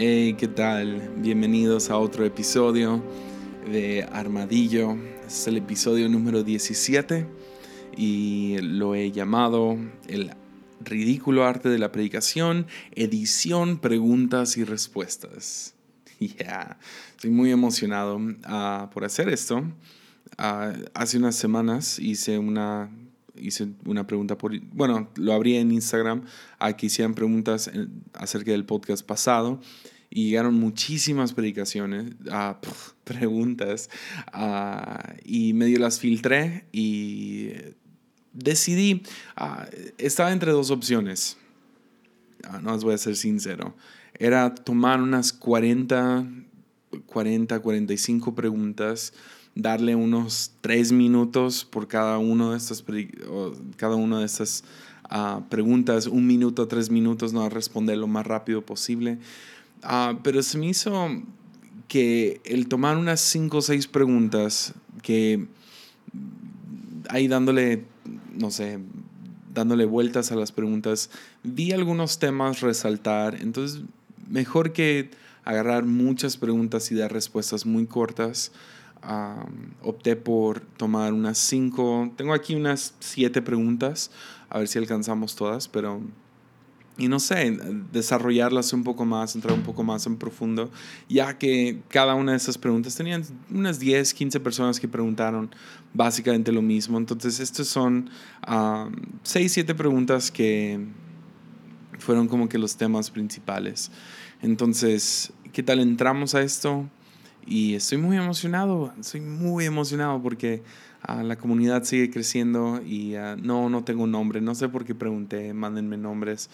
Hey, ¿qué tal? Bienvenidos a otro episodio de Armadillo. es el episodio número 17 y lo he llamado El ridículo arte de la predicación, edición, preguntas y respuestas. Yeah, estoy muy emocionado ah, por hacer esto. Ah, hace unas semanas hice una hice una pregunta por, bueno, lo abrí en Instagram a que hicieran preguntas acerca del podcast pasado y llegaron muchísimas predicaciones, uh, preguntas, uh, y medio las filtré y decidí, uh, estaba entre dos opciones, no les voy a ser sincero, era tomar unas 40, 40, 45 preguntas, darle unos tres minutos por cada uno de estas, cada una de estas preguntas, un minuto, tres minutos, no responder lo más rápido posible. Uh, pero se me hizo que el tomar unas cinco o seis preguntas, que ahí dándole, no sé, dándole vueltas a las preguntas, vi algunos temas resaltar, entonces mejor que agarrar muchas preguntas y dar respuestas muy cortas opté por tomar unas cinco, tengo aquí unas siete preguntas, a ver si alcanzamos todas, pero, y no sé, desarrollarlas un poco más, entrar un poco más en profundo, ya que cada una de esas preguntas tenían unas 10, 15 personas que preguntaron básicamente lo mismo. Entonces, estas son seis, siete preguntas que fueron como que los temas principales. Entonces, ¿qué tal entramos a esto? Y estoy muy emocionado, estoy muy emocionado porque uh, la comunidad sigue creciendo y uh, no, no tengo nombre, no sé por qué pregunté, mándenme nombres.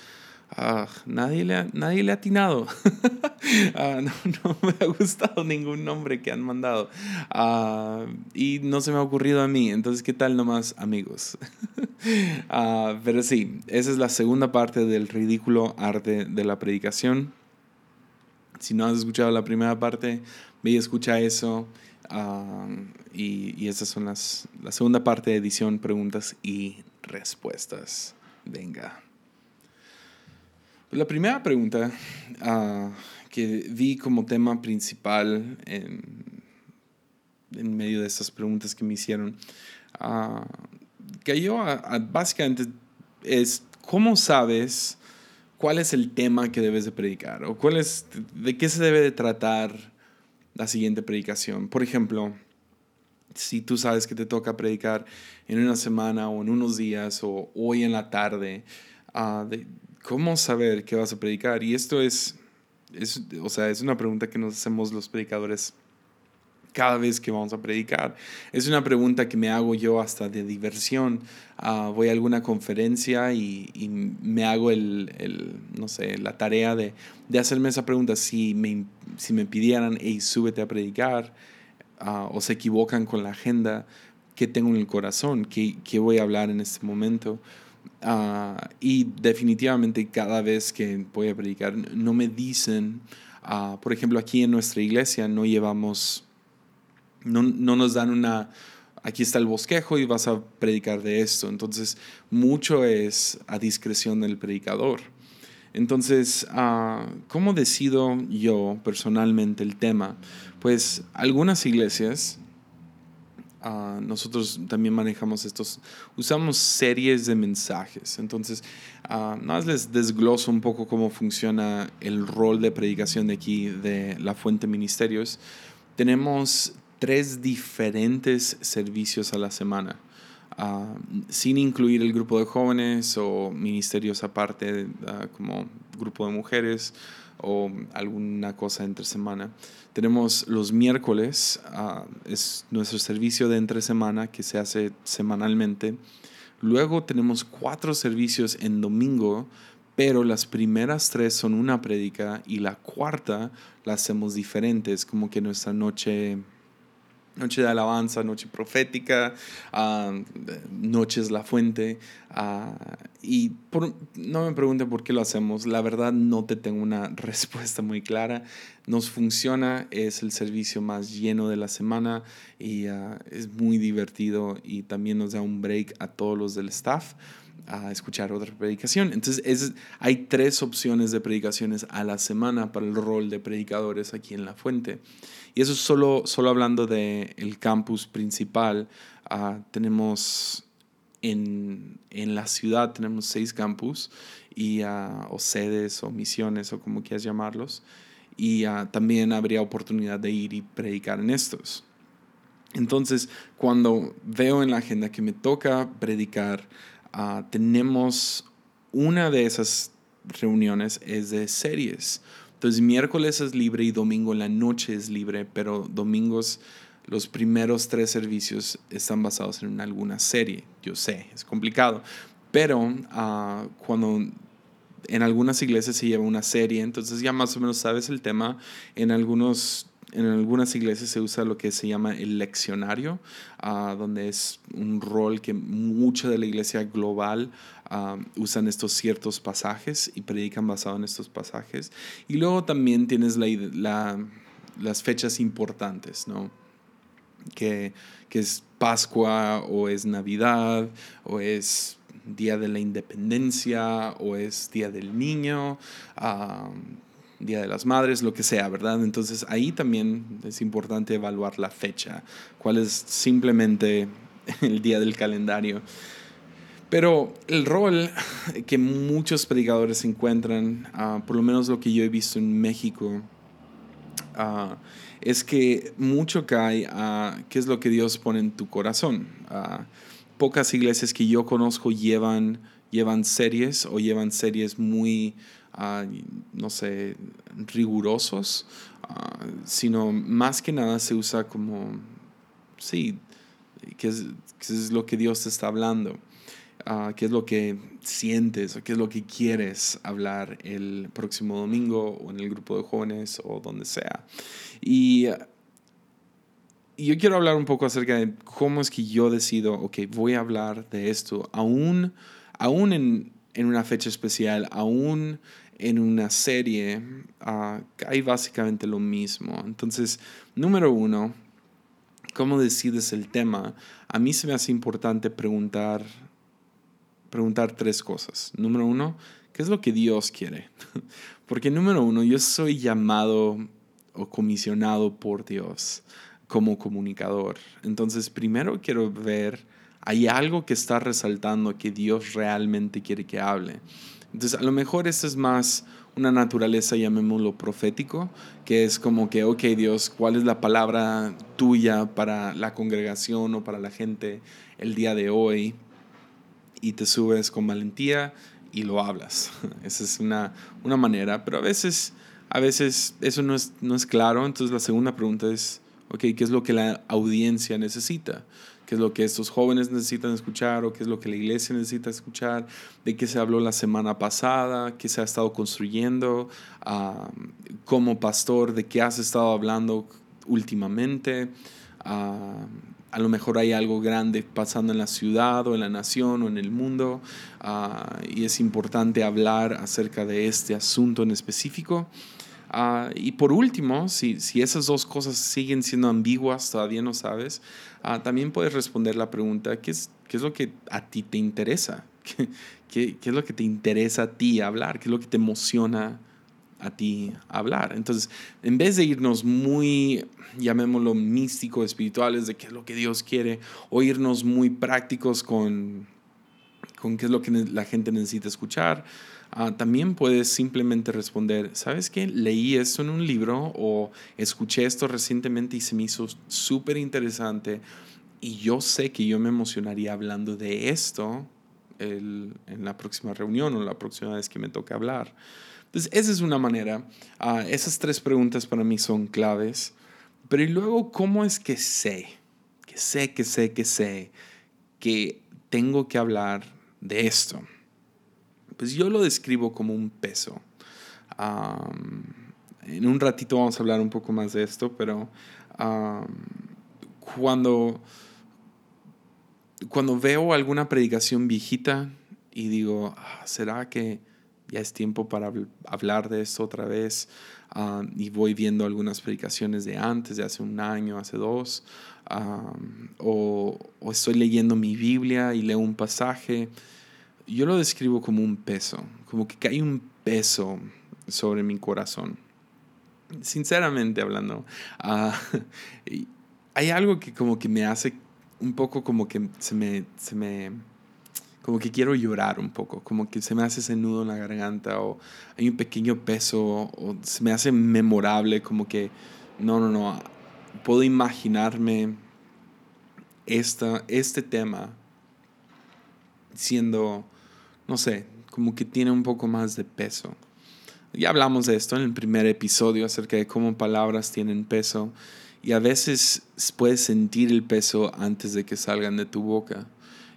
Uh, nadie, le ha, nadie le ha atinado. no, no, me ha gustado ningún nombre que han mandado. y no se me ha ocurrido a mí. Entonces, ¿qué tal nomás, amigos? pero sí, esa es la segunda parte del ridículo arte de la predicación. Si no has escuchado la primera parte, ve y escucha eso. y, y esas son las, la segunda parte de edición, preguntas y respuestas. Venga. La primera pregunta ah, que vi como tema principal en, medio de estas preguntas que me hicieron, uh, cayó a, básicamente es, ¿cómo sabes cuál es el tema que debes de predicar? ¿O cuál es, de qué se debe de tratar la siguiente predicación. Por ejemplo, si tú sabes que te toca predicar en una semana o en unos días o hoy en la tarde, uh, ¿cómo saber qué vas a predicar? Y esto es, es, o sea, es una pregunta que nos hacemos los predicadores cada vez que vamos a predicar. Es una pregunta que me hago yo hasta de diversión. Uh, voy a alguna conferencia y, y me hago el, el, no sé, la tarea de, de, hacerme esa pregunta. Si me, si me pidieran, hey, súbete a predicar, uh, o se equivocan con la agenda, ¿qué tengo en el corazón? ¿Qué, qué voy a hablar en este momento? Uh, y definitivamente cada vez que voy a predicar, no me dicen, por ejemplo, aquí en nuestra iglesia no llevamos no, nos dan una, aquí está el bosquejo y vas a predicar de esto. Entonces, mucho es a discreción del predicador. Entonces, uh, ¿cómo decido yo personalmente el tema? Pues algunas iglesias, ah, nosotros también manejamos estos, usamos series de mensajes. Entonces, uh, nada más les desgloso un poco cómo funciona el rol de predicación de aquí, de la Fuente Ministerios. Tenemos tres diferentes servicios a la semana, ah, sin incluir el grupo de jóvenes o ministerios aparte, uh, como grupo de mujeres o alguna cosa entre semana. Tenemos los miércoles, uh, es nuestro servicio de entre semana que se hace semanalmente. Luego tenemos cuatro servicios en domingo, pero las primeras tres son una prédica y la cuarta la hacemos diferentes, como que nuestra noche Noche de alabanza, noche profética, uh, noche es la fuente. Ah, y no me pregunten por qué lo hacemos, la verdad no te tengo una respuesta muy clara. Nos funciona, es el servicio más lleno de la semana y ah, es muy divertido y también nos da un break a todos los del staff. a escuchar otra predicación. Entonces es, hay tres opciones de predicaciones a la semana para el rol de predicadores aquí en La Fuente. Y eso es solo, solo hablando del el campus principal. Uh, tenemos en, en, la ciudad, tenemos seis campus, y, uh, o sedes o misiones o como quieras llamarlos. Y uh, también habría oportunidad de ir y predicar en estos. Entonces, cuando veo en la agenda que me toca predicar, tenemos una de esas reuniones es de series. Entonces, miércoles es libre y domingo en la noche es libre, pero domingos los primeros tres servicios están basados en alguna serie. Yo sé, es complicado, pero uh, cuando en algunas iglesias se lleva una serie, entonces ya más o menos sabes el tema. En algunos en algunas iglesias se usa lo que se llama el leccionario, uh, donde es un rol que mucha de la iglesia global usan estos ciertos pasajes y predican basado en estos pasajes. Y luego también tienes la, la, las fechas importantes, ¿no? Que, que es Pascua o es Navidad o es Día de la Independencia o es Día del Niño. Día de las Madres, lo que sea, ¿verdad? Entonces ahí también es importante evaluar la fecha, cuál es simplemente el día del calendario. Pero el rol que muchos predicadores encuentran, uh, por lo menos lo que yo he visto en México, uh, es que mucho cae a qué es lo que Dios pone en tu corazón. Uh, pocas iglesias que yo conozco llevan, llevan series o llevan series muy no sé, rigurosos, ah, sino más que nada se usa como, sí, qué es, es lo que Dios te está hablando, uh, qué es lo que sientes o qué es lo que quieres hablar el próximo domingo o en el grupo de jóvenes o donde sea. Y yo quiero hablar un poco acerca de cómo es que yo decido, ok, voy a hablar de esto, aún, aún en, en una fecha especial, aún en una serie uh, hay básicamente lo mismo. Entonces, número uno, ¿cómo decides el tema? A mí se me hace importante preguntar, preguntar tres cosas. Número uno, ¿qué es lo que Dios quiere? Porque número uno, yo soy llamado o comisionado por Dios como comunicador. Entonces, primero quiero ver, ¿hay algo que está resaltando que Dios realmente quiere que hable? Entonces, a lo mejor eso es más una naturaleza, llamémoslo profético, que es como que, ok Dios, ¿cuál es la palabra tuya para la congregación o para la gente el día de hoy? Y te subes con valentía y lo hablas. Esa es una, una manera, pero a veces, a veces eso no es, no es claro. Entonces la segunda pregunta es, ok, ¿qué es lo que la audiencia necesita? qué es lo que estos jóvenes necesitan escuchar o qué es lo que la iglesia necesita escuchar, de qué se habló la semana pasada, qué se ha estado construyendo, como pastor, de qué has estado hablando últimamente. A lo mejor hay algo grande pasando en la ciudad o en la nación o en el mundo y es importante hablar acerca de este asunto en específico. Ah, y por último, si, si, esas dos cosas siguen siendo ambiguas, todavía no sabes, uh, también puedes responder la pregunta, ¿qué es, ¿qué es lo que a ti te interesa? ¿Qué, qué, qué es lo que te interesa a ti hablar? ¿Qué es lo que te emociona a ti hablar? Entonces, en vez de irnos muy, llamémoslo místico, espirituales, de qué es lo que Dios quiere, o irnos muy prácticos con, con qué es lo que la gente necesita escuchar, Ah, también puedes simplemente responder, ¿sabes qué? Leí esto en un libro o escuché esto recientemente y se me hizo súper interesante y yo sé que yo me emocionaría hablando de esto en la próxima reunión o la próxima vez que me toque hablar. Entonces, esa es una manera. Ah, esas tres preguntas para mí son claves. Pero y luego, ¿cómo es que sé? Que sé, que sé, que sé que tengo que hablar de esto. Pues yo lo describo como un peso. en un ratito vamos a hablar un poco más de esto, pero cuando, cuando veo alguna predicación viejita y digo, ah, ¿será que ya es tiempo para hablar de esto otra vez? y voy viendo algunas predicaciones de antes, de hace un año, hace dos, o, o estoy leyendo mi Biblia y leo un pasaje yo lo describo como un peso, como que cae un peso sobre mi corazón. Sinceramente hablando, ah, hay algo que como que me hace un poco como que se me, se me, como que quiero llorar un poco, como que se me hace ese nudo en la garganta o hay un pequeño peso o se me hace memorable, como que, no, no, no, puedo imaginarme esta, este tema siendo, no sé, como que tiene un poco más de peso. Ya hablamos de esto en el primer episodio acerca de cómo palabras tienen peso y a veces puedes sentir el peso antes de que salgan de tu boca.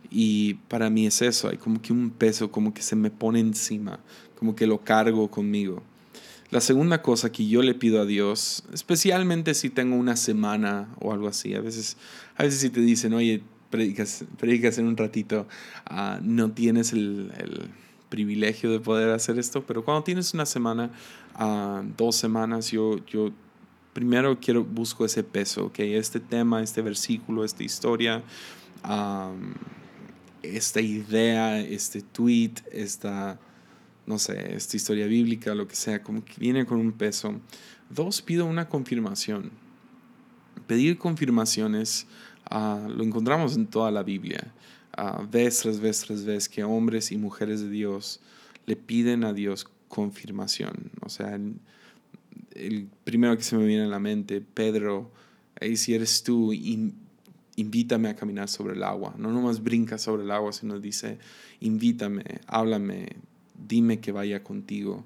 Y para mí es eso, hay como que un peso como que se me pone encima, como que lo cargo conmigo. La segunda cosa que yo le pido a Dios, especialmente si tengo una semana o algo así, a veces, a veces si te dicen, oye, predicas, predicas en un ratito, ah, no tienes el, el, privilegio de poder hacer esto, pero cuando tienes una semana, uh, dos semanas, yo, yo primero quiero, busco ese peso, que este tema, este versículo, esta historia, esta idea, este tweet, esta, no sé, esta historia bíblica, lo que sea, como que viene con un peso. Dos, pido una confirmación. Pedir confirmaciones uh, lo encontramos en toda la Biblia. Uh, vez tras vez tras vez que hombres y mujeres de Dios le piden a Dios confirmación. O sea, el primero que se me viene a la mente, Pedro, ahí si eres tú, invítame a caminar sobre el agua. No nomás brinca sobre el agua, sino dice, invítame, háblame, dime que vaya contigo.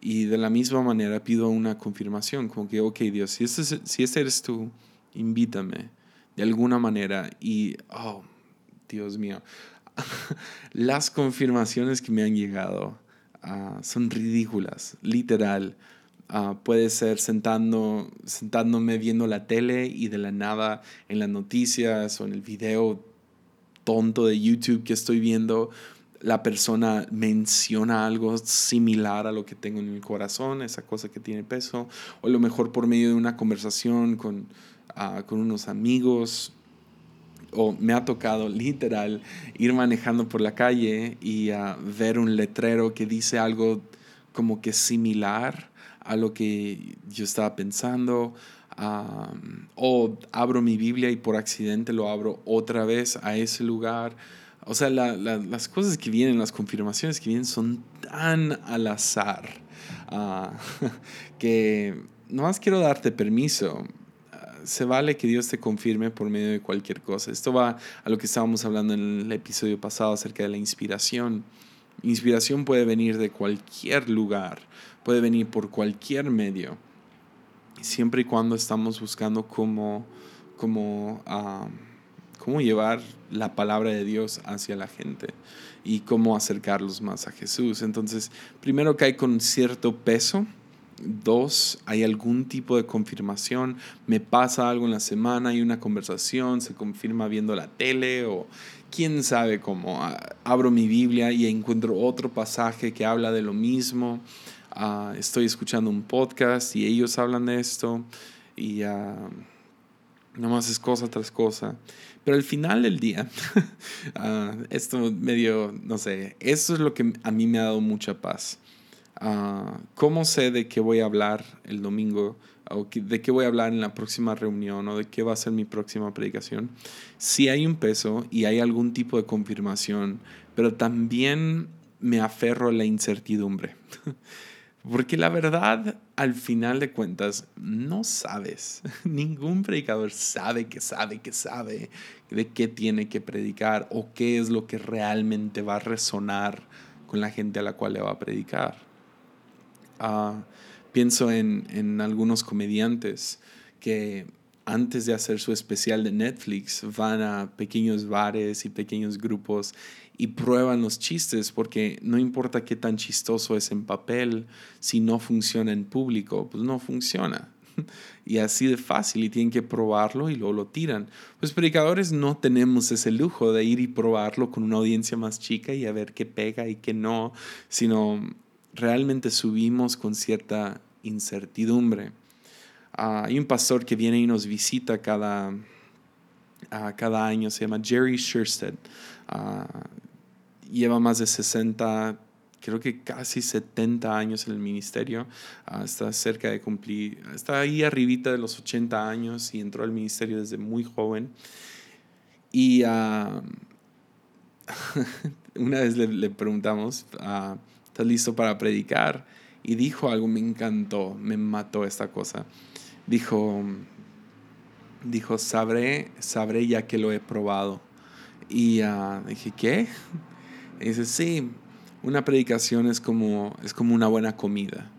Y de la misma manera pido una confirmación, como que, ok Dios, si este, si este eres tú, invítame de alguna manera. Y, oh, Dios mío, las confirmaciones que me han llegado uh, son ridículas, literal. Uh, puede ser sentando, sentándome viendo la tele y de la nada en las noticias o en el video tonto de YouTube que estoy viendo, la persona menciona algo similar a lo que tengo en mi corazón, esa cosa que tiene peso, o a lo mejor por medio de una conversación con, uh, con unos amigos, o me ha tocado literal ir manejando por la calle y uh, ver un letrero que dice algo como que similar a lo que yo estaba pensando. o abro mi Biblia y por accidente lo abro otra vez a ese lugar. O sea, las cosas que vienen, las confirmaciones que vienen son tan al azar uh, que más quiero darte permiso. se vale que Dios te confirme por medio de cualquier cosa. Esto va a lo que estábamos hablando en el episodio pasado acerca de la inspiración. Inspiración puede venir de cualquier lugar puede venir por cualquier medio, siempre y cuando estamos buscando cómo, cómo, ah, cómo llevar la palabra de Dios hacia la gente y cómo acercarlos más a Jesús. Entonces, primero hay con cierto peso, Dos, hay algún tipo de confirmación. Me pasa algo en la semana, hay una conversación, se confirma viendo la tele o quién sabe cómo. Ah, abro mi Biblia y encuentro otro pasaje que habla de lo mismo. Ah, estoy escuchando un podcast y ellos hablan de esto y uh, nomás es cosa tras cosa. Pero al final del día, uh, esto medio, no sé, esto es lo que a mí me ha dado mucha paz. ¿Cómo sé de qué voy a hablar el domingo? o de qué voy a hablar en la próxima reunión o de qué va a ser mi próxima predicación, si hay un peso y hay algún tipo de confirmación, pero también me aferro a la incertidumbre. Porque la verdad, al final de cuentas, no sabes. Ningún predicador sabe que sabe que sabe de qué tiene que predicar o qué es lo que realmente va a resonar con la gente a la cual le va a predicar. Ah, pienso en, en algunos comediantes que antes de hacer su especial de Netflix van a pequeños bares y pequeños grupos y prueban los chistes porque no importa qué tan chistoso es en papel, si no funciona en público, pues no funciona. Y así de fácil y tienen que probarlo y luego lo tiran. Los predicadores no tenemos ese lujo de ir y probarlo con una audiencia más chica y a ver qué pega y qué no, sino realmente subimos con cierta incertidumbre. Ah, hay un pastor que viene y nos visita cada, cada año, se llama Jerry Sherstead. Ah, lleva más de 60, creo que casi 70 años en el ministerio. Está cerca de cumplir, está ahí arribita de los 80 años y entró al ministerio desde muy joven. Y una vez le, preguntamos, ah, ¿estás listo para predicar? Y dijo algo, me encantó, me mató esta cosa. Dijo, dijo, sabré, sabré ya que lo he probado. Y dije, ¿qué? Y dice, sí, una predicación es como, es como una buena comida.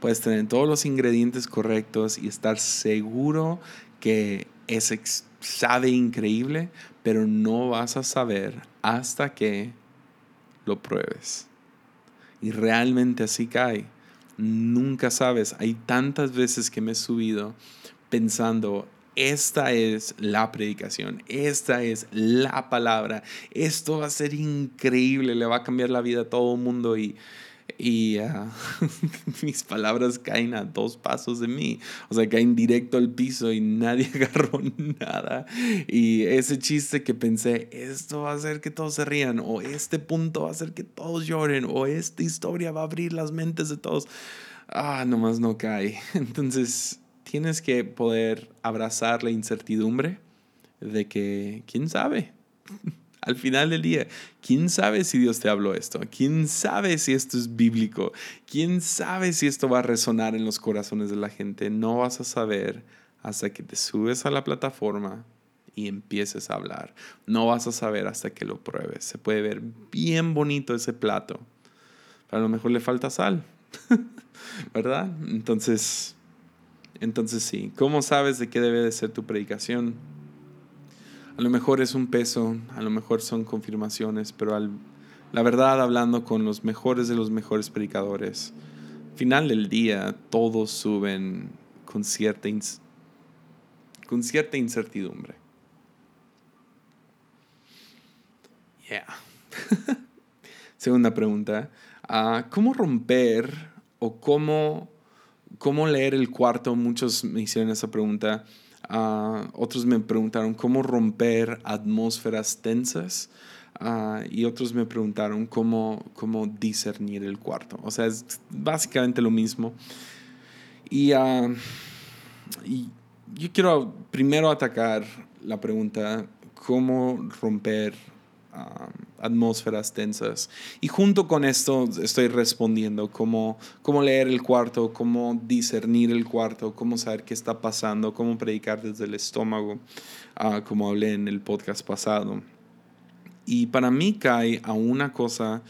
Puedes tener todos los ingredientes correctos y estar seguro que es, sabe increíble, pero no vas a saber hasta que lo pruebes. Y realmente así cae. Nunca sabes. Hay tantas veces que me he subido pensando, esta es la predicación, esta es la palabra, esto va a ser increíble, le va a cambiar la vida a todo el mundo y, y ah, mis palabras caen a dos pasos de mí, o sea, caen directo al piso y nadie agarró nada. Y ese chiste que pensé, esto va a hacer que todos se rían, o este punto va a hacer que todos lloren, o esta historia va a abrir las mentes de todos, ah, nomás no cae. Entonces tienes que poder abrazar la incertidumbre de que, ¿quién sabe? Al final del día, ¿quién sabe si Dios te habló esto? ¿Quién sabe si esto es bíblico? ¿Quién sabe si esto va a resonar en los corazones de la gente? No vas a saber hasta que te subes a la plataforma y empieces a hablar. No vas a saber hasta que lo pruebes. Se puede ver bien bonito ese plato. Pero a lo mejor le falta sal. ¿Verdad? Entonces, entonces sí, ¿cómo sabes de qué debe de ser tu predicación? A lo mejor es un peso, a lo mejor son confirmaciones, pero la verdad hablando con los mejores de los mejores predicadores, final del día todos suben con cierta, con cierta incertidumbre. Yeah. Segunda pregunta, ah, ¿cómo romper o cómo cómo leer el cuarto, muchos me hicieron esa pregunta. Otros me preguntaron cómo romper atmósferas tensas. Y otros me preguntaron cómo, cómo discernir el cuarto. O sea, es básicamente lo mismo. Y, y yo quiero primero atacar la pregunta, ¿cómo romper atmósferas tensas. Y junto con esto estoy respondiendo cómo, cómo leer el cuarto, cómo discernir el cuarto, cómo saber qué está pasando, cómo predicar desde el estómago, uh, como hablé en el podcast pasado. Y para mí cae a una cosa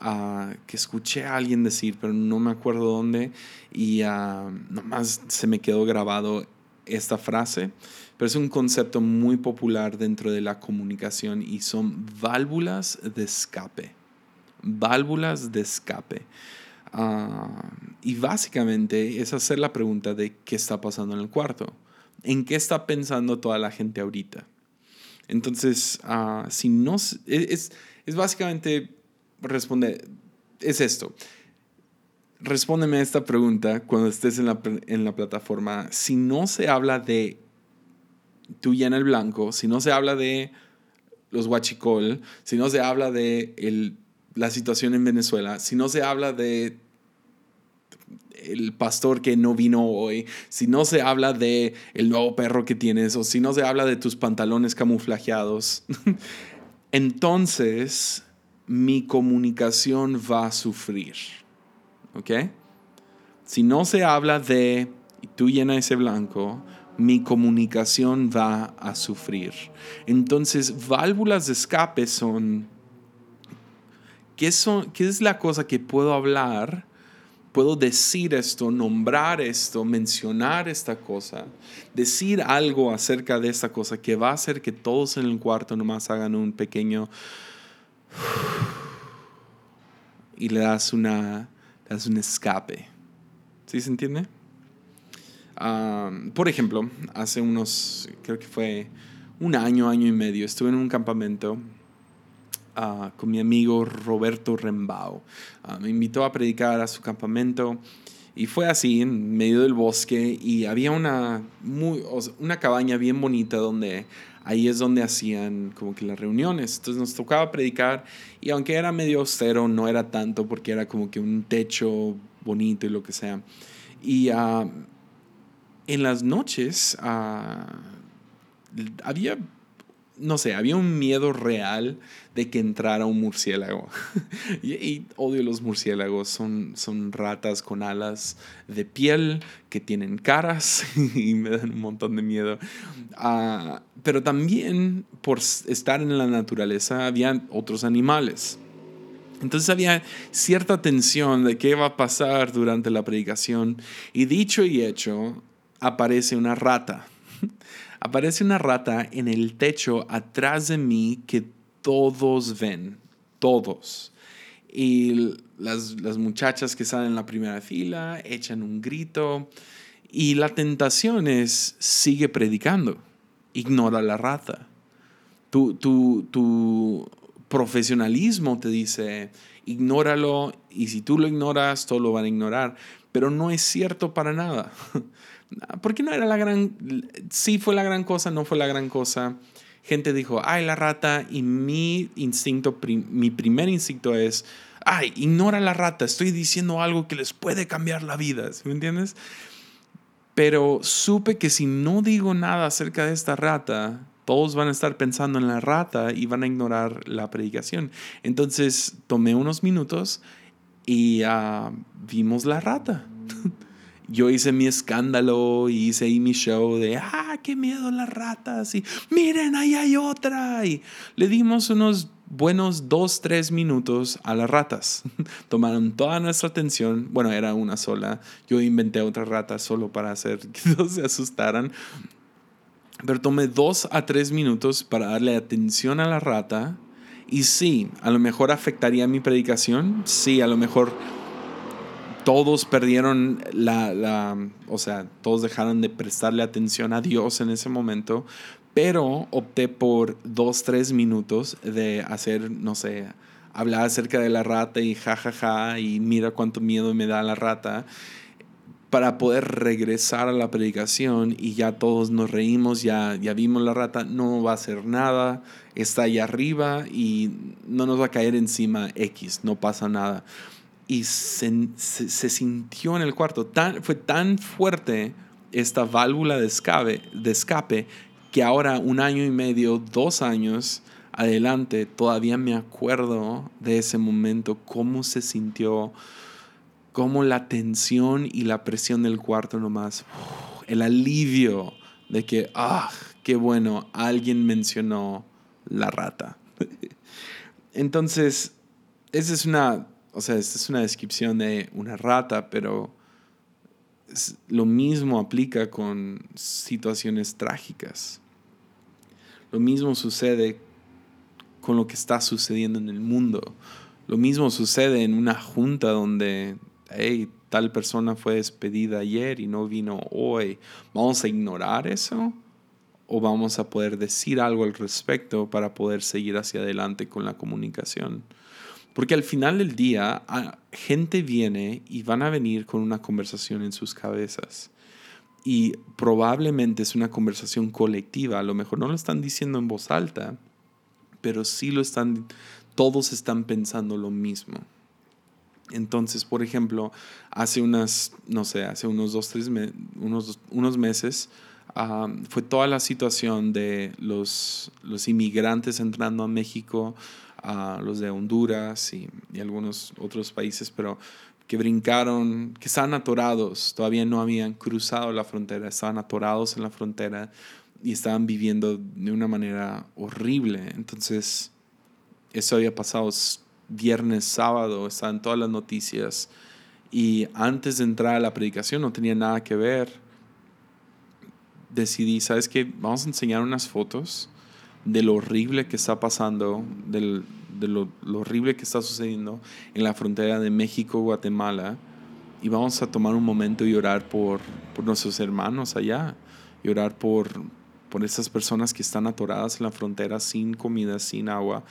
uh, que escuché a alguien decir, pero no me acuerdo dónde, y uh, nomás se me quedó grabado esta frase pero es un concepto muy popular dentro de la comunicación y son válvulas de escape. Válvulas de escape. Ah, y básicamente es hacer la pregunta de qué está pasando en el cuarto. ¿En qué está pensando toda la gente ahorita? Entonces, uh, si no... Es, es básicamente responder, es esto. Respóndeme a esta pregunta cuando estés en la, en la plataforma. Si no se habla de tú en el blanco, si no se habla de los huachicol, si no se habla de el, la situación en Venezuela, si no se habla de el pastor que no vino hoy, si no se habla de el nuevo perro que tienes o si no se habla de tus pantalones camuflajeados, entonces mi comunicación va a sufrir. ¿Ok? Si no se habla de y tú llena ese blanco, mi comunicación va a sufrir. Entonces, válvulas de escape son, ¿qué, son, qué es la cosa que puedo hablar? Puedo decir esto, nombrar esto, mencionar esta cosa, decir algo acerca de esta cosa que va a hacer que todos en el cuarto nomás hagan un pequeño y le das una le das un escape. ¿Sí se entiende? Por ejemplo, hace unos, creo que fue un año, año y medio, estuve en un campamento ah, con mi amigo Roberto Rembao. Ah, me invitó a predicar a su campamento Y fue así, en medio del bosque, y había una, muy, una cabaña bien bonita donde ahí es donde hacían como que las reuniones. Entonces nos tocaba predicar, y aunque era medio austero, no era tanto porque era como que un techo bonito y lo que sea. Y uh, en las noches uh, había no sé, había un miedo real de que entrara un murciélago. y, odio los murciélagos, son, son ratas con alas de piel que tienen caras y me dan un montón de miedo. Uh, pero también por estar en la naturaleza había otros animales. Entonces había cierta tensión de qué va a pasar durante la predicación y dicho y hecho aparece una rata aparece una rata en el techo atrás de mí que todos ven, todos. Y las, muchachas que salen en la primera fila echan un grito y la tentación es, sigue predicando, ignora la rata. Tu, tu, tu profesionalismo te dice, ignóralo y si tú lo ignoras, todo lo van a ignorar, pero no es cierto para nada. Porque no era la gran, sí fue la gran cosa, no fue la gran cosa. Gente dijo, ay, la rata, y mi instinto, mi primer instinto es, ay, ignora la rata, estoy diciendo algo que les puede cambiar la vida, ¿me entiendes? Pero supe que si no digo nada acerca de esta rata, todos van a estar pensando en la rata y van a ignorar la predicación. Entonces tomé unos minutos y uh, vimos la rata. Yo hice mi escándalo y hice ahí mi show de, ah, qué miedo las ratas y miren, ahí hay otra. Y le dimos unos buenos dos, tres minutos a las ratas. Tomaron toda nuestra atención. Bueno, era una sola. Yo inventé otra rata solo para hacer que no se asustaran. Pero tomé dos a tres minutos para darle atención a la rata. Y sí, a lo mejor afectaría mi predicación. Sí, a lo mejor todos perdieron la, o sea, todos dejaron de prestarle atención a Dios en ese momento, pero opté por dos, tres minutos de hacer, no sé, hablar acerca de la rata y jajaja ja, ja, y mira cuánto miedo me da la rata para poder regresar a la predicación y ya todos nos reímos, ya, ya vimos la rata, no va a hacer nada, está ahí arriba y no nos va a caer encima X, no pasa nada y se, se, sintió en el cuarto. Tan, fue tan fuerte esta válvula de escape, de escape que ahora un año y medio, dos años adelante, todavía me acuerdo de ese momento, cómo se sintió, cómo la tensión y la presión del cuarto nomás, el alivio de que, ah, qué bueno, alguien mencionó la rata. Entonces, esa es una o sea, esta es una descripción de una rata, pero lo mismo aplica con situaciones trágicas. Lo mismo sucede con lo que está sucediendo en el mundo. Lo mismo sucede en una junta donde, hey, tal persona fue despedida ayer y no vino hoy. ¿Vamos a ignorar eso? ¿O vamos a poder decir algo al respecto para poder seguir hacia adelante con la comunicación? Porque al final del día, gente viene y van a venir con una conversación en sus cabezas. Y probablemente es una conversación colectiva. A lo mejor no lo están diciendo en voz alta, pero sí lo están, todos están pensando lo mismo. Entonces, por ejemplo, hace unas, no sé, hace unos dos, tres unos, unos meses, fue toda la situación de los, los inmigrantes entrando a México a los de Honduras y, algunos otros países, pero que brincaron, que estaban atorados, todavía no habían cruzado la frontera, estaban atorados en la frontera y estaban viviendo de una manera horrible. Entonces, eso había pasado viernes, sábado, estaban todas las noticias. Y antes de entrar a la predicación no tenía nada que ver. Decidí, ¿sabes qué? Vamos a enseñar unas fotos de lo horrible que está pasando, de lo, horrible que está sucediendo en la frontera de México-Guatemala. Y vamos a tomar un momento y orar por, por nuestros hermanos allá. Y orar por, por esas personas que están atoradas en la frontera sin comida, sin agua.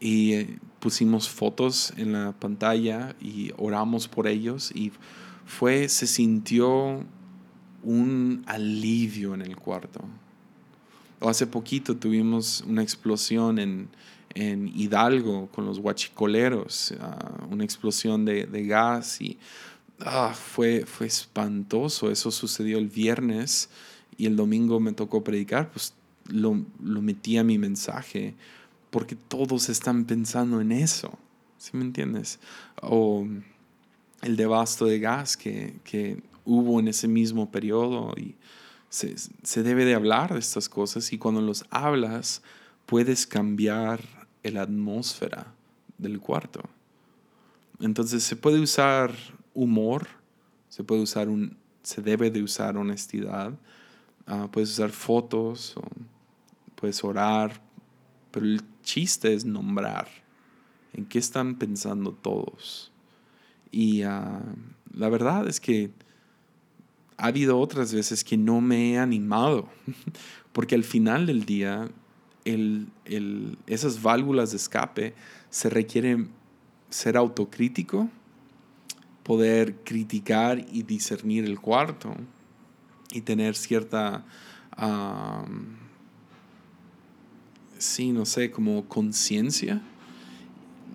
Y pusimos fotos en la pantalla y oramos por ellos. Y fue, se sintió un alivio en el cuarto. O hace poquito tuvimos una explosión en, en Hidalgo con los huachicoleros, ah, una explosión de, de gas y ah, fue, fue espantoso. Eso sucedió el viernes y el domingo me tocó predicar, pues lo, lo metí a mi mensaje porque todos están pensando en eso. ¿Sí me entiendes? O el devasto de gas que, que hubo en ese mismo periodo y se, se, debe de hablar de estas cosas y cuando los hablas puedes cambiar la atmósfera del cuarto. Entonces se puede usar humor, se puede usar un, se debe de usar honestidad, uh, puedes usar fotos, puedes orar, pero el chiste es nombrar en qué están pensando todos. Y uh, la verdad es que ha habido otras veces que no me he animado, porque al final del día el, el, esas válvulas de escape se requieren ser autocrítico, poder criticar y discernir el cuarto y tener cierta, sí, no sé, como conciencia,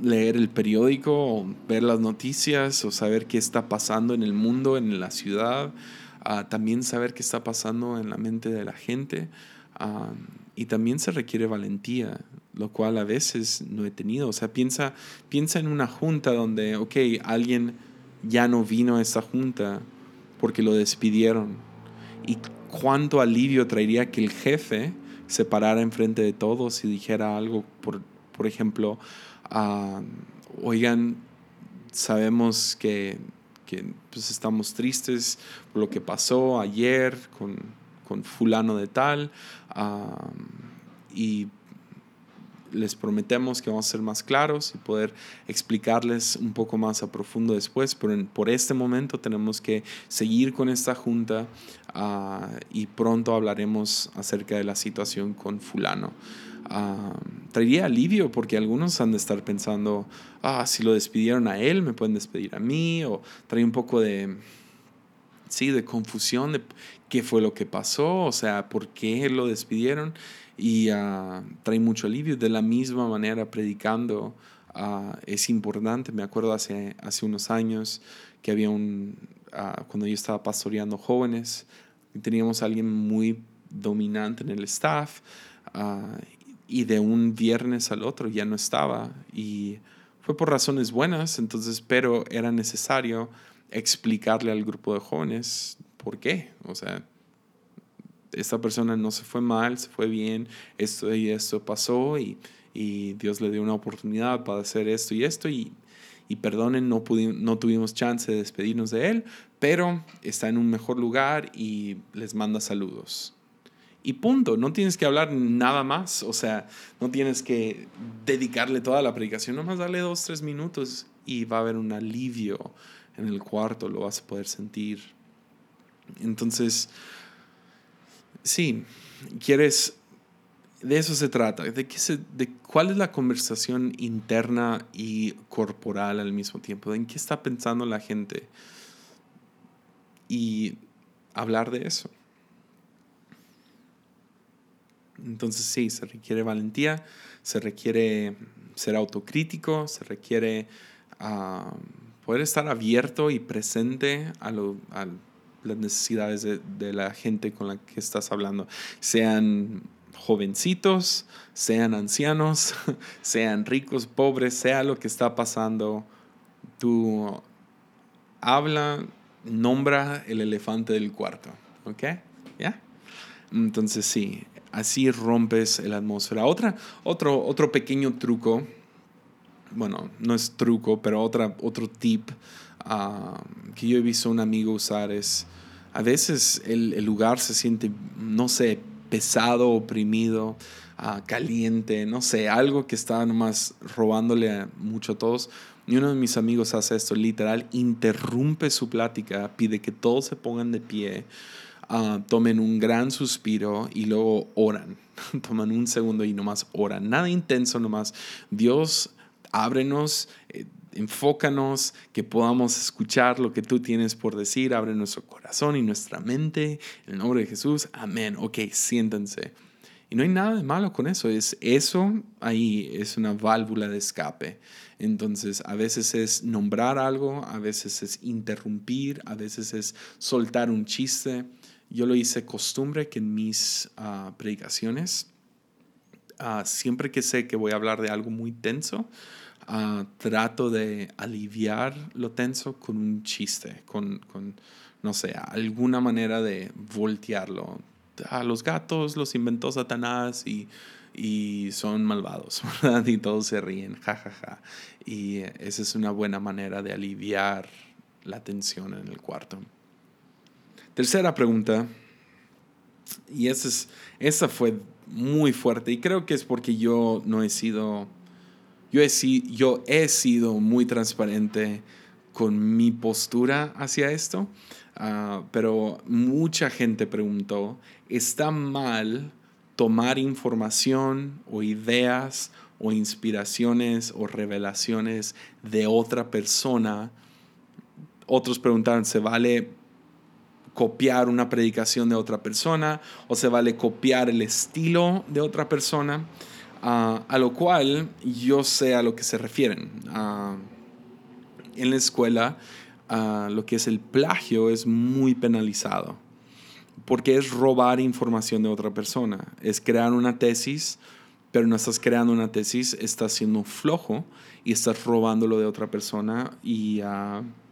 leer el periódico, ver las noticias o saber qué está pasando en el mundo, en la ciudad, también saber qué está pasando en la mente de la gente. Y también se requiere valentía, lo cual a veces no he tenido. O sea, piensa, piensa en una junta donde, ok, alguien ya no vino a esa junta porque lo despidieron. Y cuánto alivio traería que el jefe se parara enfrente de todos y dijera algo, por, por ejemplo, oigan, sabemos que, que pues estamos tristes por lo que pasó ayer con con fulano de tal y les prometemos que vamos a ser más claros y poder explicarles un poco más a profundo después, pero por este momento tenemos que seguir con esta junta ah, y pronto hablaremos acerca de la situación con fulano. Traería alivio porque algunos han de estar pensando, ah, si lo despidieron a él, me pueden despedir a mí, o trae un poco de, sí, de confusión de qué fue lo que pasó, o sea, por qué lo despidieron y uh, trae mucho alivio. De la misma manera, predicando uh, es importante. Me acuerdo hace, hace unos años que había un, uh, cuando yo estaba pastoreando jóvenes, teníamos a alguien muy dominante en el staff y de un viernes al otro ya no estaba y fue por razones buenas, entonces, pero era necesario explicarle al grupo de jóvenes por qué. O sea, esta persona no se fue mal, se fue bien, esto y esto pasó y, y Dios le dio una oportunidad para hacer esto y esto y, y perdonen, no, no tuvimos chance de despedirnos de él, pero está en un mejor lugar y les manda saludos. Y punto, no tienes que hablar nada más, o sea, no tienes que dedicarle toda la predicación, nomás darle dos, tres minutos y va a haber un alivio en el cuarto, lo vas a poder sentir. Entonces, sí, quieres, de eso se trata, de, qué se, de cuál es la conversación interna y corporal al mismo tiempo, en qué está pensando la gente y hablar de eso. Entonces sí, se requiere valentía, se requiere ser autocrítico, se requiere ah, poder estar abierto y presente a, lo, a las necesidades de, de, la gente con la que estás hablando, sean jovencitos, sean ancianos, sean ricos, pobres, sea lo que está pasando, tú habla, nombra el elefante del cuarto, ¿ok? ¿Ya? Entonces sí, así rompes la atmósfera. Otra, otro, otro pequeño truco, bueno, no es truco, pero otra, otro tip Ah, que yo he visto un amigo usar es, a veces el, lugar se siente, no sé, pesado, oprimido, uh, caliente, no sé, algo que está nomás robándole mucho a todos. Y uno de mis amigos hace esto, literal, interrumpe su plática, pide que todos se pongan de pie, uh, tomen un gran suspiro y luego oran. Toman un segundo y nomás oran. Nada intenso, nomás. Dios, ábrenos. Eh, enfócanos, que podamos escuchar lo que tú tienes por decir, abre nuestro corazón y nuestra mente, en el nombre de Jesús, amén, ok, siéntense. Y no hay nada de malo con eso, es eso ahí es una válvula de escape. Entonces, a veces es nombrar algo, a veces es interrumpir, a veces es soltar un chiste. Yo lo hice costumbre que en mis ah, predicaciones, ah, siempre que sé que voy a hablar de algo muy tenso, Ah, trato de aliviar lo tenso con un chiste, con, con, no sé, alguna manera de voltearlo. A los gatos los inventó Satanás y, y son malvados, ¿verdad? Y todos se ríen, jajaja. Ja, ja. Y esa es una buena manera de aliviar la tensión en el cuarto. Tercera pregunta, y esa, es, esa fue muy fuerte, y creo que es porque yo no he sido yo he, yo he sido muy transparente con mi postura hacia esto, uh, pero mucha gente preguntó, ¿está mal tomar información o ideas o inspiraciones o revelaciones de otra persona? Otros preguntaron, ¿se vale copiar una predicación de otra persona o se vale copiar el estilo de otra persona? a lo cual yo sé a lo que se refieren. en la escuela, lo que es el plagio es muy penalizado, porque es robar información de otra persona, es crear una tesis, pero no estás creando una tesis, estás siendo flojo y estás robándolo de otra persona y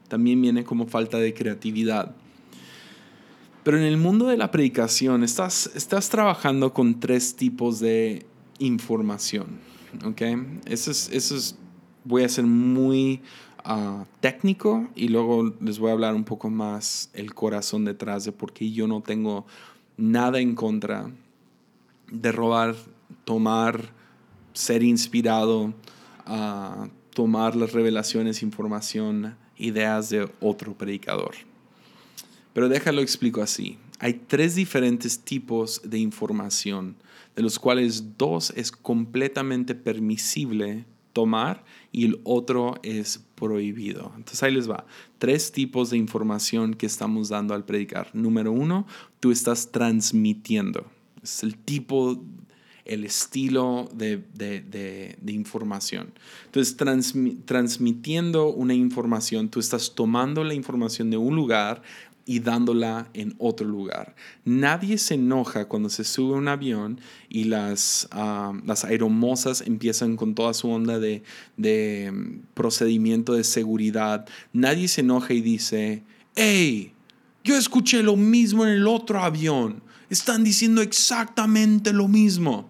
también viene como falta de creatividad. Pero en el mundo de la predicación estás, estás trabajando con tres tipos de información. ¿Ok? Eso es, eso es, voy a ser muy ah, técnico y luego les voy a hablar un poco más el corazón detrás de por qué yo no tengo nada en contra de robar, tomar, ser inspirado, a tomar las revelaciones, información, ideas de otro predicador. Pero déjalo explico así. Hay tres diferentes tipos de información de los cuales dos es completamente permisible tomar y el otro es prohibido. Entonces ahí les va. Tres tipos de información que estamos dando al predicar. Número uno, tú estás transmitiendo. Es el tipo, el estilo de, información. Entonces, transmitiendo una información, tú estás tomando la información de un lugar, y dándola en otro lugar. Nadie se enoja cuando se sube un avión y las, uh, las aeromosas empiezan con toda su onda de, de mm, procedimiento de seguridad. Nadie se enoja y dice, hey, yo escuché lo mismo en el otro avión. Están diciendo exactamente lo mismo.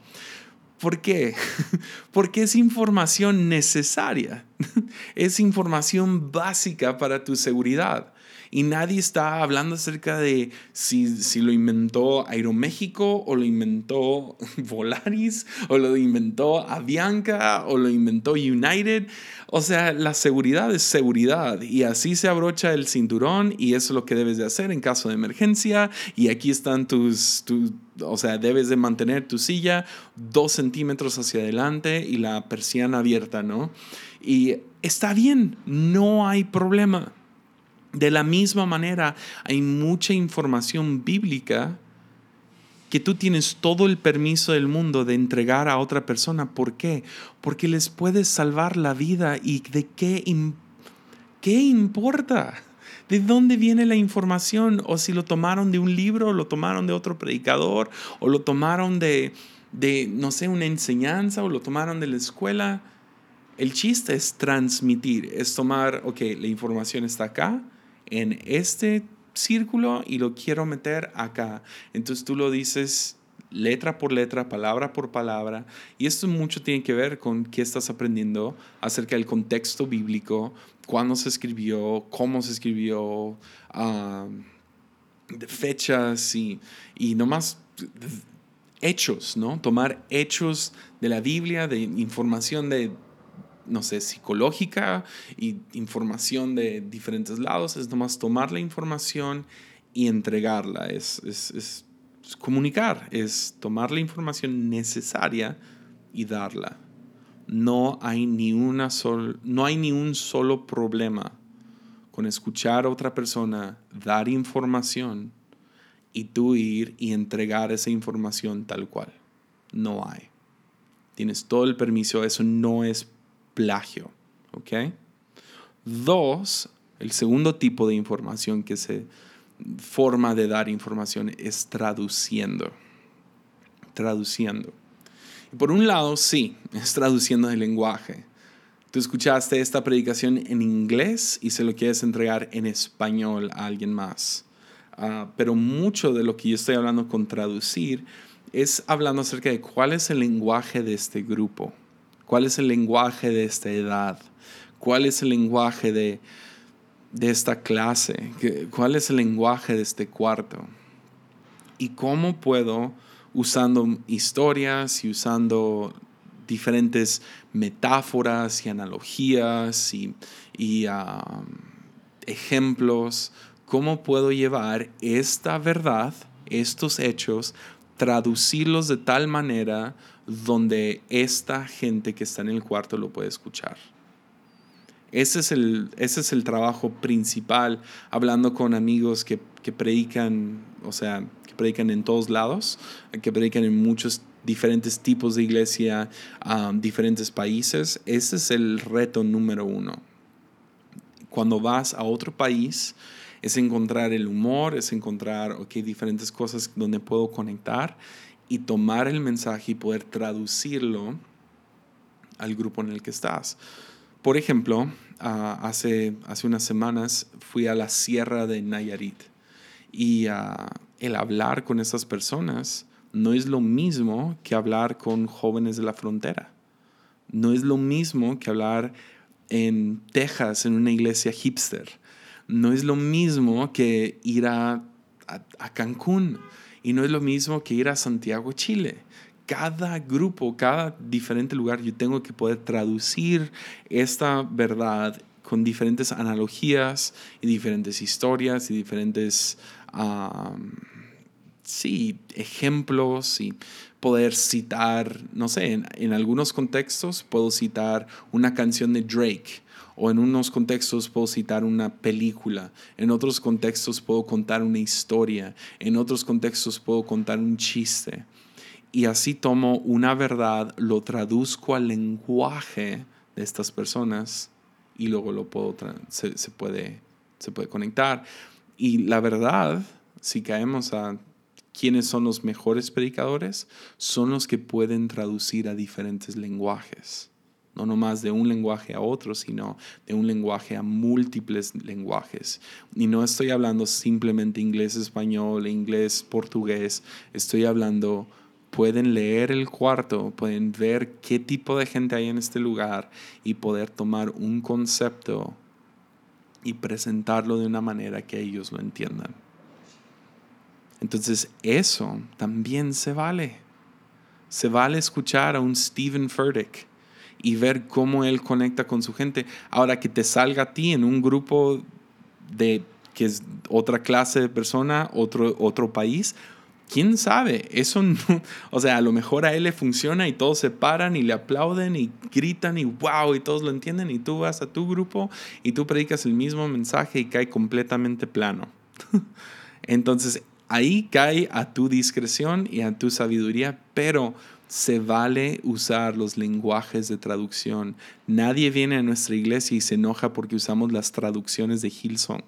¿Por qué? Porque es información necesaria. Es información básica para tu seguridad y nadie está hablando acerca de si, si lo inventó Aeroméxico o lo inventó Volaris o lo inventó Avianca o lo inventó United. O sea, la seguridad es seguridad y así se abrocha el cinturón y eso es lo que debes de hacer en caso de emergencia y aquí están tus, tus o sea, debes de mantener tu silla dos centímetros hacia adelante y la persiana abierta, ¿no? Y está bien, no hay problema. De la misma manera, hay mucha información bíblica que tú tienes todo el permiso del mundo de entregar a otra persona. ¿Por qué? Porque les puedes salvar la vida y de qué, qué importa. ¿De dónde viene la información? O si lo tomaron de un libro, o lo tomaron de otro predicador, o lo tomaron de, de, no sé, una enseñanza, o lo tomaron de la escuela. El chiste es transmitir, es tomar, ok, la información está acá, en este círculo y lo quiero meter acá. Entonces tú lo dices letra por letra, palabra por palabra. Y esto mucho tiene que ver con qué estás aprendiendo acerca del contexto bíblico, cuándo se escribió, cómo se escribió, de fechas y, y nomás hechos, ¿no? Tomar hechos de la Biblia, de información de no sé, psicológica y información de diferentes lados, es nomás tomar la información y entregarla, es, es, comunicar, es tomar la información necesaria y darla. no hay ni, una no hay ni un solo problema con escuchar a otra persona dar información y tú ir y entregar esa información tal cual. No hay. Tienes todo el permiso, eso no es plagio. ¿Ok? Dos, el segundo tipo de información que se forma de dar información es traduciendo. Traduciendo. Por un lado, sí, es traduciendo el lenguaje. Tú escuchaste esta predicación en inglés y se lo quieres entregar en español a alguien más. Ah, pero mucho de lo que yo estoy hablando con traducir es hablando acerca de cuál es el lenguaje de este grupo, cuál es el lenguaje de esta edad, cuál es el lenguaje de, de esta clase, cuál es el lenguaje de este cuarto y cómo puedo, usando historias y usando diferentes metáforas y analogías y, um, ejemplos, cómo puedo llevar esta verdad, estos hechos, traducirlos de tal manera donde esta gente que está en el cuarto lo puede escuchar. Ese es el, ese es el trabajo principal, hablando con amigos que, que predican, o sea, que predican en todos lados, que predican en muchos diferentes tipos de iglesia, um, diferentes países. Ese es el reto número uno. Cuando vas a otro país, es encontrar el humor, es encontrar okay, diferentes cosas donde puedo conectar y tomar el mensaje y poder traducirlo al grupo en el que estás. Por ejemplo, hace, hace unas semanas fui a la Sierra de Nayarit y el hablar con esas personas no es lo mismo que hablar con jóvenes de la frontera. No es lo mismo que hablar en Texas, en una iglesia hipster. No es lo mismo que ir a, a Cancún. Y no es lo mismo que ir a Santiago, Chile. Cada grupo, cada diferente lugar, yo tengo que poder traducir esta verdad con diferentes analogías y diferentes historias y diferentes, sí, ejemplos y poder citar, no sé, en, en, algunos contextos puedo citar una canción de Drake o en unos contextos puedo citar una película, en otros contextos puedo contar una historia, en otros contextos puedo contar un chiste y así tomo una verdad, lo traduzco al lenguaje de estas personas y luego lo puedo se, puede, se puede conectar. Y la verdad, si caemos a quiénes son los mejores predicadores, son los que pueden traducir a diferentes lenguajes. No nomás de un lenguaje a otro, sino de un lenguaje a múltiples lenguajes. Y no estoy hablando simplemente inglés, español, inglés, portugués. Estoy hablando pueden leer el cuarto, pueden ver qué tipo de gente hay en este lugar y poder tomar un concepto y presentarlo de una manera que ellos lo entiendan. Entonces eso también se vale. Se vale escuchar a un Stephen Furtick y ver cómo él conecta con su gente. Ahora que te salga a ti en un grupo de que es otra clase de persona, otro, otro país, quién sabe, eso no, o sea, a lo mejor a él le funciona y todos se paran y le aplauden y gritan y wow y todos lo entienden y tú vas a tu grupo y tú predicas el mismo mensaje y cae completamente plano. Entonces, ahí cae a tu discreción y a tu sabiduría, pero se vale usar los lenguajes de traducción. Nadie viene a nuestra iglesia y se enoja porque usamos las traducciones de Hilson.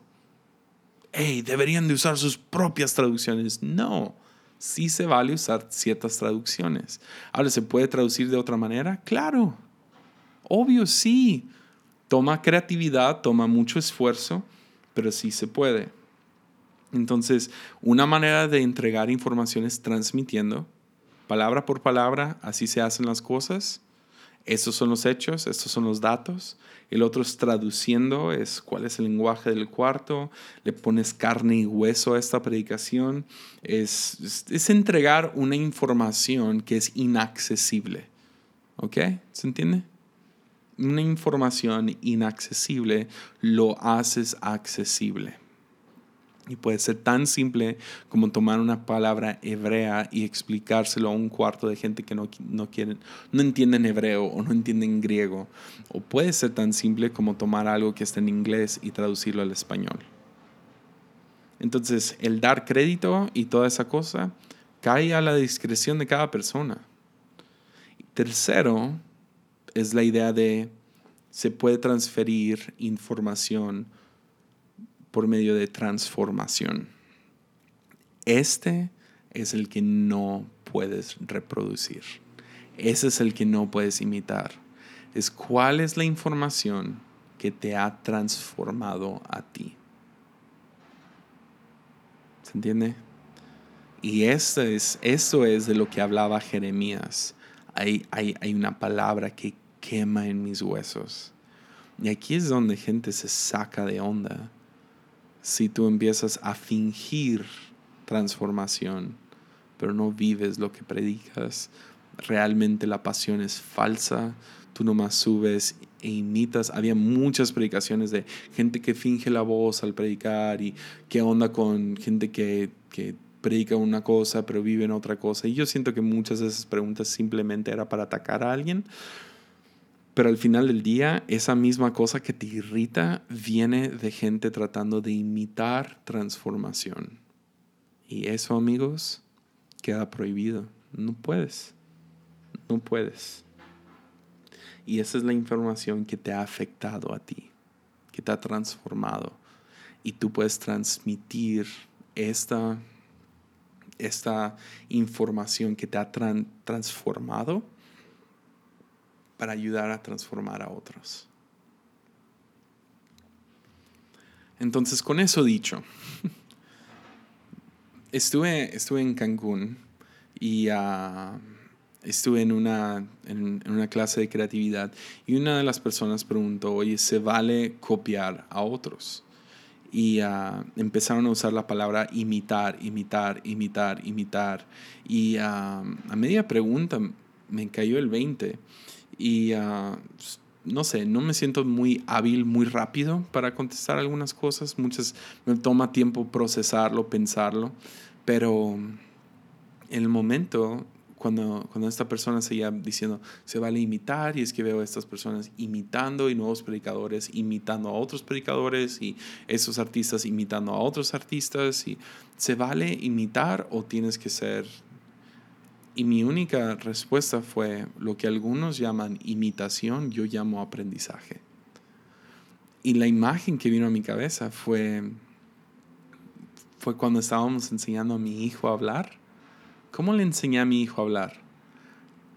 Hey, deberían de usar sus propias traducciones. No, sí se vale usar ciertas traducciones. Ahora, ¿se puede traducir de otra manera? Claro. Obvio, sí. Toma creatividad, toma mucho esfuerzo, pero sí se puede. Entonces, una manera de entregar información es transmitiendo, palabra por palabra, así se hacen las cosas. Estos son los hechos, estos son los datos. El otro es traduciendo, es cuál es el lenguaje del cuarto. Le pones carne y hueso a esta predicación. Es, es, entregar una información que es inaccesible. ¿Ok? ¿Se entiende? Una información inaccesible lo haces accesible. Y puede ser tan simple como tomar una palabra hebrea y explicárselo a un cuarto de gente que no, no, quieren, no entienden hebreo o no entienden griego. O puede ser tan simple como tomar algo que está en inglés y traducirlo al español. Entonces, el dar crédito y toda esa cosa cae a la discreción de cada persona. Tercero, es la idea de se puede transferir información por medio de transformación. Este es el que no puedes reproducir. Ese es el que no puedes imitar. Es cuál es la información que te ha transformado a ti. ¿Se entiende? Y esto es, eso es de lo que hablaba Jeremías. Hay, hay, hay una palabra que quema en mis huesos. Y aquí es donde gente se saca de onda si tú empiezas a fingir transformación, pero no vives lo que predicas, realmente la pasión es falsa, tú nomás subes e imitas. Había muchas predicaciones de gente que finge la voz al predicar y qué onda con gente que, que predica una cosa pero vive en otra cosa. Y yo siento que muchas de esas preguntas simplemente era para atacar a alguien pero al final del día, esa misma cosa que te irrita viene de gente tratando de imitar transformación. Y eso, amigos, queda prohibido. No puedes. No puedes. Y esa es la información que te ha afectado a ti, que te ha transformado. Y tú puedes transmitir esta, esta información que te ha transformado para ayudar a transformar a otros. Entonces, con eso dicho, estuve, estuve en Cancún y ah, estuve en una, en, una clase de creatividad y una de las personas preguntó, oye, ¿se vale copiar a otros? y ah, empezaron a usar la palabra imitar, imitar, imitar, imitar. Y ah, a media pregunta me cayó el 20 y ah, no sé, no me siento muy hábil, muy rápido para contestar algunas cosas. Muchas me toma tiempo procesarlo, pensarlo, pero en el momento cuando, cuando esta persona seguía diciendo, se vale imitar, y es que veo a estas personas imitando y nuevos predicadores imitando a otros predicadores y esos artistas imitando a otros artistas, y se vale imitar o tienes que ser y mi única respuesta fue lo que algunos llaman imitación, yo llamo aprendizaje. Y la imagen que vino a mi cabeza fue, fue cuando estábamos enseñando a mi hijo a hablar. ¿Cómo le enseñé a mi hijo a hablar?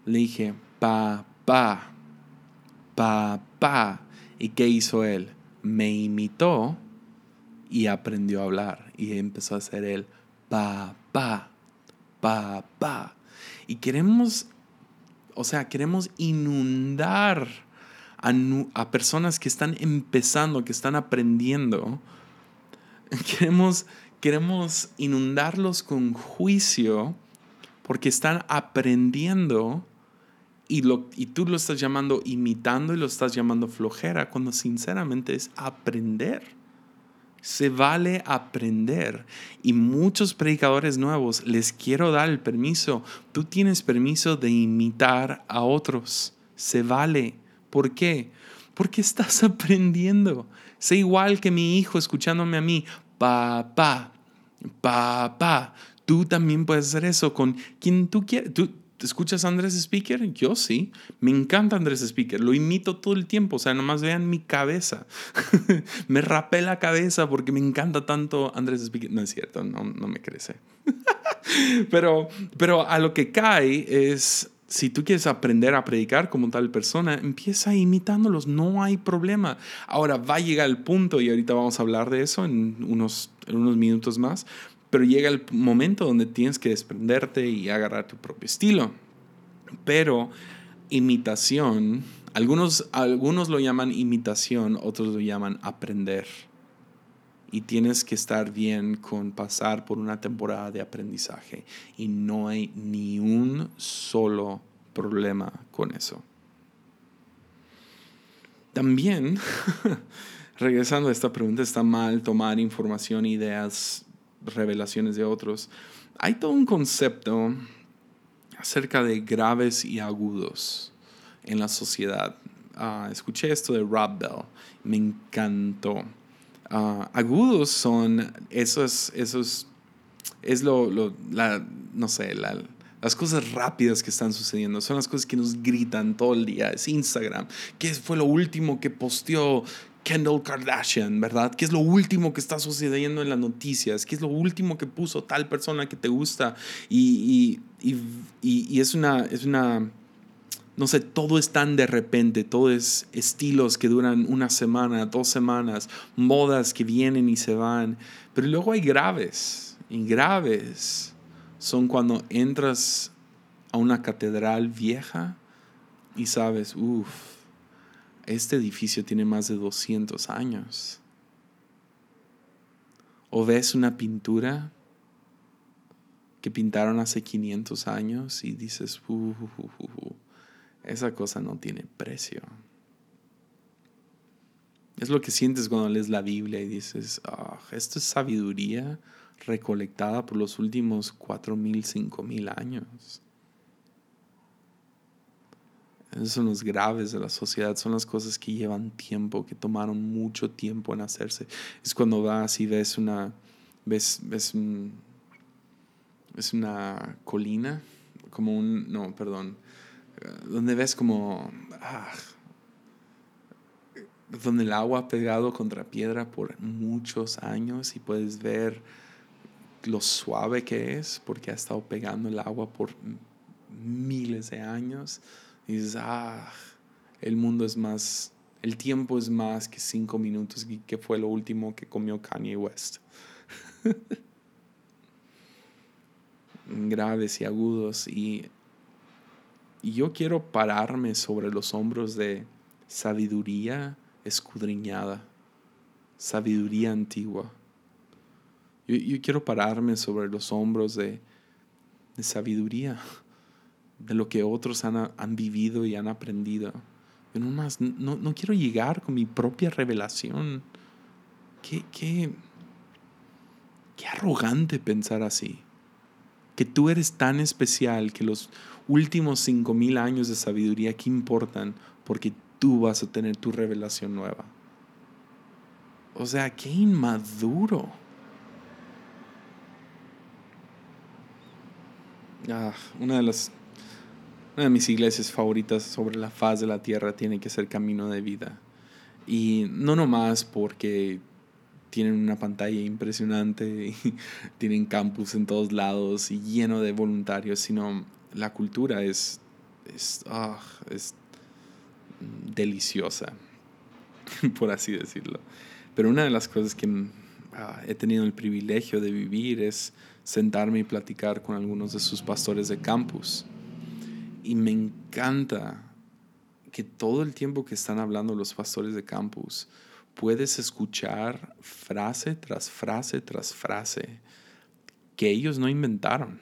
Le dije, papá, papá. ¿Y qué hizo él? Me imitó y aprendió a hablar. Y empezó a hacer él, papá, papá. Y queremos, o sea, queremos inundar a, personas que están empezando, que están aprendiendo. Queremos, queremos inundarlos con juicio porque están aprendiendo y, lo, y tú lo estás llamando imitando y lo estás llamando flojera, cuando sinceramente es aprender. Se vale aprender. Y muchos predicadores nuevos les quiero dar el permiso. Tú tienes permiso de imitar a otros. Se vale. ¿Por qué? Porque estás aprendiendo. Sé igual que mi hijo escuchándome a mí. Papá, papá. Tú también puedes hacer eso con quien tú quieras. ¿Escuchas a Andrés Speaker? Yo sí. Me encanta Andrés Speaker. Lo imito todo el tiempo. O sea, nomás vean mi cabeza. me rapé la cabeza porque me encanta tanto Andrés Speaker. No es cierto, no, no me crece. pero, pero a lo que cae es, si tú quieres aprender a predicar como tal persona, empieza imitándolos. No hay problema. Ahora va a llegar el punto, y ahorita vamos a hablar de eso en unos, en unos minutos más, pero llega el momento donde tienes que desprenderte y agarrar tu propio estilo. Pero imitación, algunos, algunos lo llaman imitación, otros lo llaman aprender. Y tienes que estar bien con pasar por una temporada de aprendizaje. Y no hay ni un solo problema con eso. También regresando a esta pregunta, ¿está mal tomar información, ideas, revelaciones de otros? Hay todo un concepto acerca de graves y agudos en la sociedad. Ah, escuché esto de Rob Bell, me encantó. Ah, agudos son esos, esos, es lo, lo la, no sé, la, las cosas rápidas que están sucediendo, son las cosas que nos gritan todo el día. Es Instagram. ¿Qué fue lo último que posteó Kendall Kardashian, ¿verdad? ¿Qué es lo último que está sucediendo en las noticias? ¿Qué es lo último que puso tal persona que te gusta? Y, y, y, y es, una, es una, no sé, todo es tan de repente, todo es estilos que duran una semana, dos semanas, modas que vienen y se van. Pero luego hay graves, y graves son cuando entras a una catedral vieja y sabes, uff, este edificio tiene más de 200 años. O ves una pintura que pintaron hace 500 años y dices, uh, esa cosa no tiene precio. Es lo que sientes cuando lees la Biblia y dices, oh, esto es sabiduría recolectada por los últimos cuatro mil, cinco mil años. Esos son los graves de la sociedad, son las cosas que llevan tiempo, que tomaron mucho tiempo en hacerse. Es cuando vas y ves una, ves, ves es una colina, como un, no, perdón, donde ves como, ah, donde el agua ha pegado contra piedra por muchos años y puedes ver lo suave que es porque ha estado pegando el agua por miles de años. Y dices, ah, el mundo es más, el tiempo es más que cinco minutos, que fue lo último que comió Kanye West. Graves y agudos. Y, y yo quiero pararme sobre los hombros de sabiduría escudriñada, sabiduría antigua yo, quiero pararme sobre los hombros de, sabiduría, de lo que otros han, han vivido y han aprendido. Yo no, más, no, no, quiero llegar con mi propia revelación. Qué, qué, qué arrogante pensar así. Que tú eres tan especial que los últimos cinco mil años de sabiduría, ¿qué importan? Porque tú vas a tener tu revelación nueva. O sea, qué inmaduro. Ah, una de las una de mis iglesias favoritas sobre la faz de la tierra tiene que ser Camino de Vida. Y no nomás porque tienen una pantalla impresionante y tienen campus en todos lados y lleno de voluntarios, sino la cultura es, es, ah, es deliciosa, por así decirlo. Pero una de las cosas que ah, he tenido el privilegio de vivir es sentarme y platicar con algunos de sus pastores de campus. Y me encanta que todo el tiempo que están hablando los pastores de campus, puedes escuchar frase tras frase tras frase que ellos no inventaron,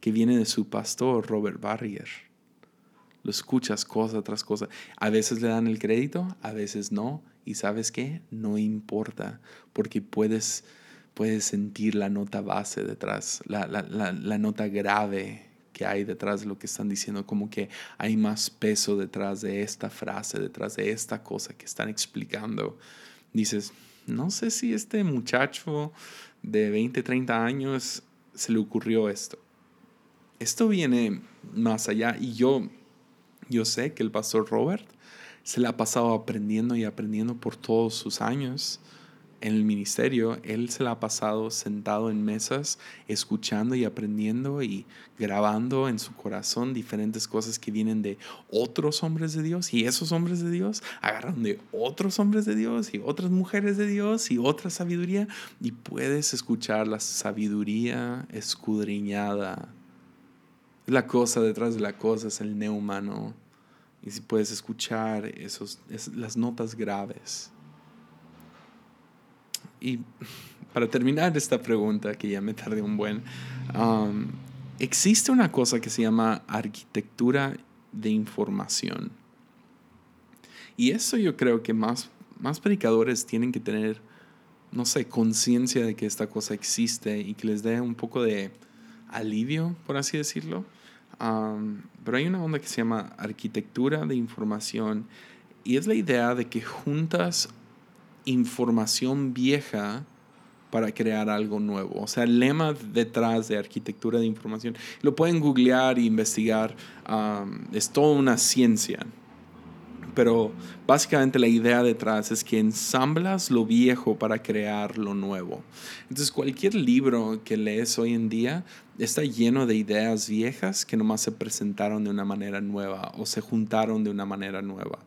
que viene de su pastor Robert Barrier. Lo escuchas cosa tras cosa. A veces le dan el crédito, a veces no. Y sabes qué? No importa, porque puedes puedes sentir la nota base detrás, la, la, la, la, nota grave hay detrás de lo que están diciendo, como que hay más peso detrás de esta frase, detrás de esta cosa que están explicando. Dices, no sé si este muchacho de 20, 30 años se le ocurrió esto. Esto viene más allá y yo, yo sé que el pastor Robert se le ha pasado aprendiendo y aprendiendo por todos sus años en el ministerio, él se la ha pasado sentado en mesas, escuchando y aprendiendo y grabando en su corazón diferentes cosas que vienen de otros hombres de Dios. Y esos hombres de Dios agarran de otros hombres de Dios y otras mujeres de Dios y otra sabiduría. Y puedes escuchar la sabiduría escudriñada. La cosa detrás de la cosa es el neumano. Y si puedes escuchar esos, las notas graves y para terminar esta pregunta, que ya me tardé un buen, um, existe una cosa que se llama arquitectura de información. Y eso yo creo que más, más predicadores tienen que tener, no sé, conciencia de que esta cosa existe y que les dé un poco de alivio, por así decirlo. pero hay una onda que se llama arquitectura de información y es la idea de que juntas información vieja para crear algo nuevo. O sea, el lema detrás de arquitectura de información, lo pueden googlear e investigar, es toda una ciencia. Pero básicamente la idea detrás es que ensamblas lo viejo para crear lo nuevo. Entonces cualquier libro que lees hoy en día está lleno de ideas viejas que nomás se presentaron de una manera nueva o se juntaron de una manera nueva.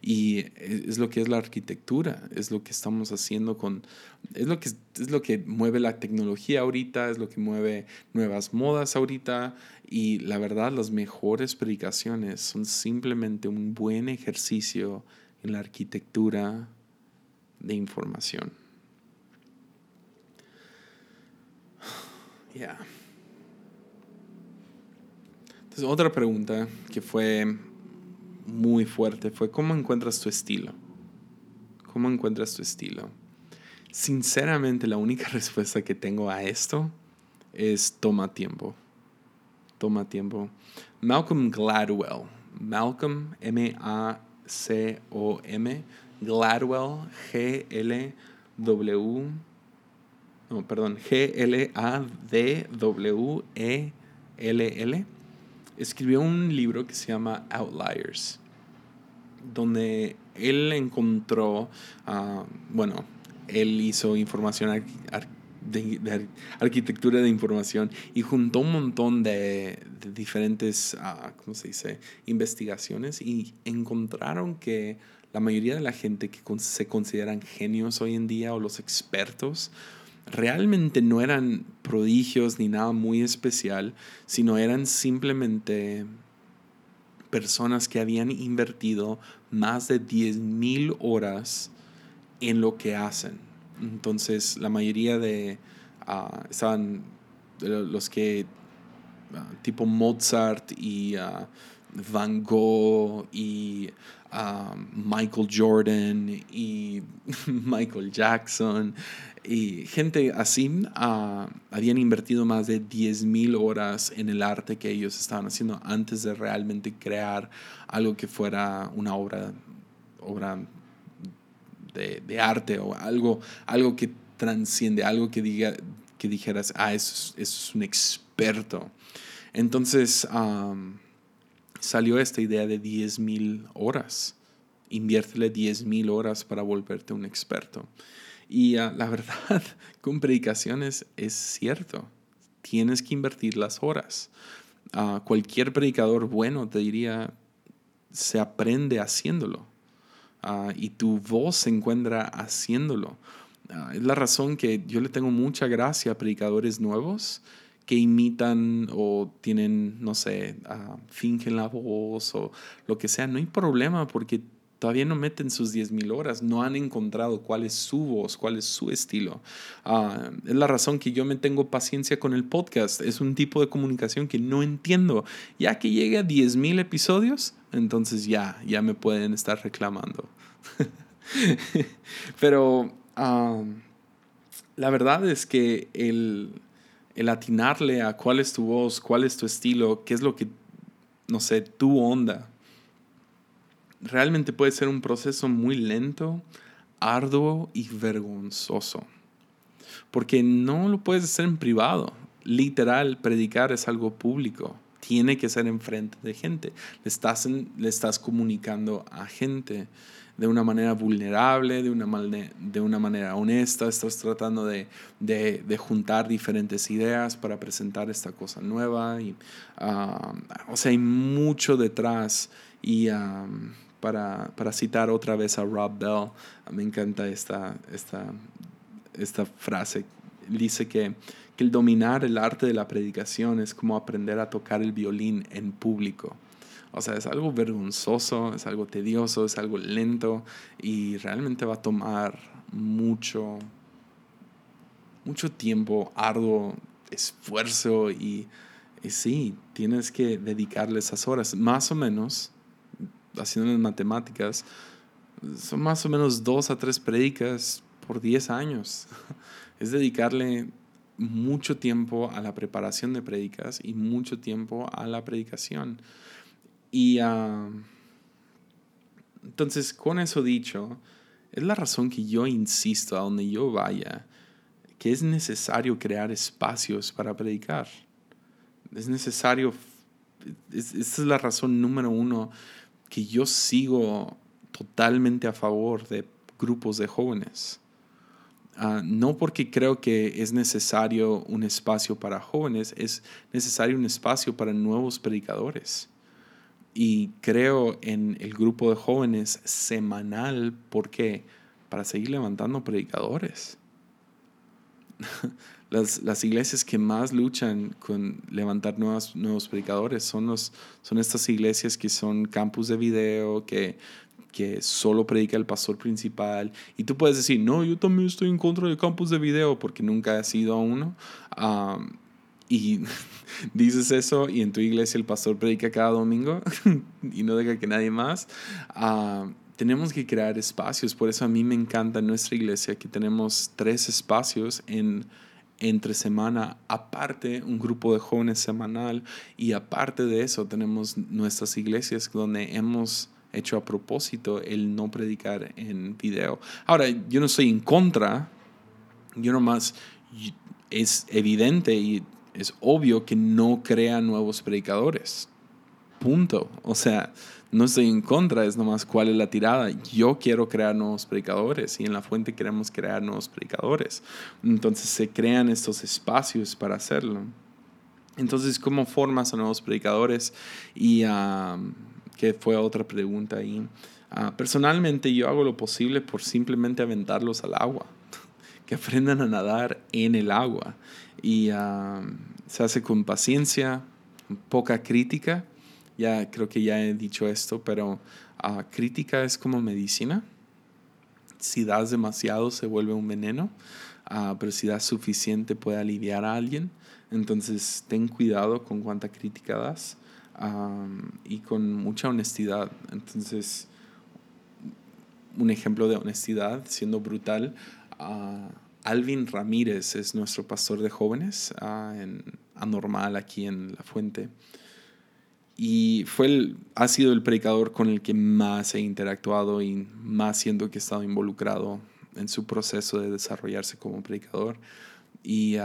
Y es lo que es la arquitectura, es lo que estamos haciendo con, es lo que, es lo que mueve la tecnología ahorita, es lo que mueve nuevas modas ahorita. Y la verdad, las mejores predicaciones son simplemente un buen ejercicio en la arquitectura de información. Ya. Otra pregunta que fue muy fuerte fue, ¿cómo encuentras tu estilo? ¿Cómo encuentras tu estilo? Sinceramente, la única respuesta que tengo a esto es toma tiempo. Toma tiempo. Malcolm Gladwell. Malcolm, M-A-C-O-M. Gladwell, G-L-W. No, perdón, G-L-A-D-W-E-L-L escribió un libro que se llama Outliers, donde él encontró, ah, bueno, él hizo información de, arquitectura de información y juntó un montón de, diferentes, uh, ¿cómo se dice?, investigaciones y encontraron que la mayoría de la gente que se consideran genios hoy en día o los expertos, realmente no eran prodigios ni nada muy especial, sino eran simplemente personas que habían invertido más de 10.000 horas en lo que hacen. Entonces, la mayoría de uh, estaban los que, ah, tipo Mozart y ah, Van Gogh y Michael Jordan y Michael Jackson y gente así uh, habían invertido más de 10.000 horas en el arte que ellos estaban haciendo antes de realmente crear algo que fuera una obra, obra de, arte o algo, algo que transciende, algo que, diga, que dijeras, ah, eso es, un experto. Entonces salió esta idea de 10.000 horas. Inviértele 10.000 horas para volverte un experto. Y ah, la verdad, con predicaciones es cierto. Tienes que invertir las horas. Uh, cualquier predicador bueno te diría, se aprende haciéndolo. Uh, y tu voz se encuentra haciéndolo. es la razón que yo le tengo mucha gracia a predicadores nuevos que imitan o tienen, no sé, fingen la voz o lo que sea. No hay problema porque todavía no meten sus 10.000 horas, no han encontrado cuál es su voz, cuál es su estilo. Ah, es la razón que yo me tengo paciencia con el podcast. Es un tipo de comunicación que no entiendo. Ya que llegue a 10.000 episodios, entonces ya, ya me pueden estar reclamando. Pero ah, la verdad es que el, el atinarle a cuál es tu voz, cuál es tu estilo, qué es lo que, no sé, tu onda realmente puede ser un proceso muy lento, arduo y vergonzoso. Porque no lo puedes hacer en privado. Literal, predicar es algo público. Tiene que ser enfrente de gente. Le estás, le estás comunicando a gente de una manera vulnerable, de una, de una manera honesta. Estás tratando de, juntar diferentes ideas para presentar esta cosa nueva. Y, ah, o sea, hay mucho detrás. Y para, citar otra vez a Rob Bell, me encanta esta, esta, esta frase. Dice que, que el dominar el arte de la predicación es como aprender a tocar el violín en público. O sea, es algo vergonzoso, es algo tedioso, es algo lento y realmente va a tomar mucho, mucho tiempo, arduo esfuerzo y, y sí, tienes que dedicarle esas horas, más o menos haciendo las matemáticas, son más o menos dos a tres predicas por 10 años. Es dedicarle mucho tiempo a la preparación de predicas y mucho tiempo a la predicación. Y ah, entonces, con eso dicho, es la razón que yo insisto a donde yo vaya, que es necesario crear espacios para predicar. Es necesario, esa es la razón número uno que yo sigo totalmente a favor de grupos de jóvenes. Ah, no porque creo que es necesario un espacio para jóvenes, es necesario un espacio para nuevos predicadores. Y creo en el grupo de jóvenes semanal, ¿por qué? Para seguir levantando predicadores. Las, las, iglesias que más luchan con levantar nuevos, nuevos predicadores son, los, son estas iglesias que son campus de video, que que solo predica el pastor principal. Y tú puedes decir, no, yo también estoy en contra de campus de video porque nunca has ido a uno. y dices eso y en tu iglesia el pastor predica cada domingo y no deja que nadie más. tenemos que crear espacios. Por eso a mí me encanta en nuestra iglesia que tenemos tres espacios en entre semana, aparte un grupo de jóvenes semanal y aparte de eso tenemos nuestras iglesias donde hemos hecho a propósito el no predicar en video. Ahora, yo no estoy en contra, yo nomás es evidente y es obvio que no crea nuevos predicadores. Punto. O sea, no estoy en contra, es nomás cuál es la tirada. Yo quiero crear nuevos predicadores y en la fuente queremos crear nuevos predicadores. Entonces se crean estos espacios para hacerlo. Entonces, ¿cómo formas a nuevos predicadores? Y que fue otra pregunta ahí. Ah, personalmente yo hago lo posible por simplemente aventarlos al agua, que aprendan a nadar en el agua. Y ah, se hace con paciencia, poca crítica. Ya creo que ya he dicho esto, pero uh, crítica es como medicina. Si das demasiado se vuelve un veneno, pero si das suficiente puede aliviar a alguien. Entonces ten cuidado con cuánta crítica das y con mucha honestidad. Entonces, un ejemplo de honestidad, siendo brutal, Alvin Ramírez es nuestro pastor de jóvenes en Anormal aquí en La Fuente. Y fue ha sido el predicador con el que más he interactuado y más siendo que he estado involucrado en su proceso de desarrollarse como predicador. Y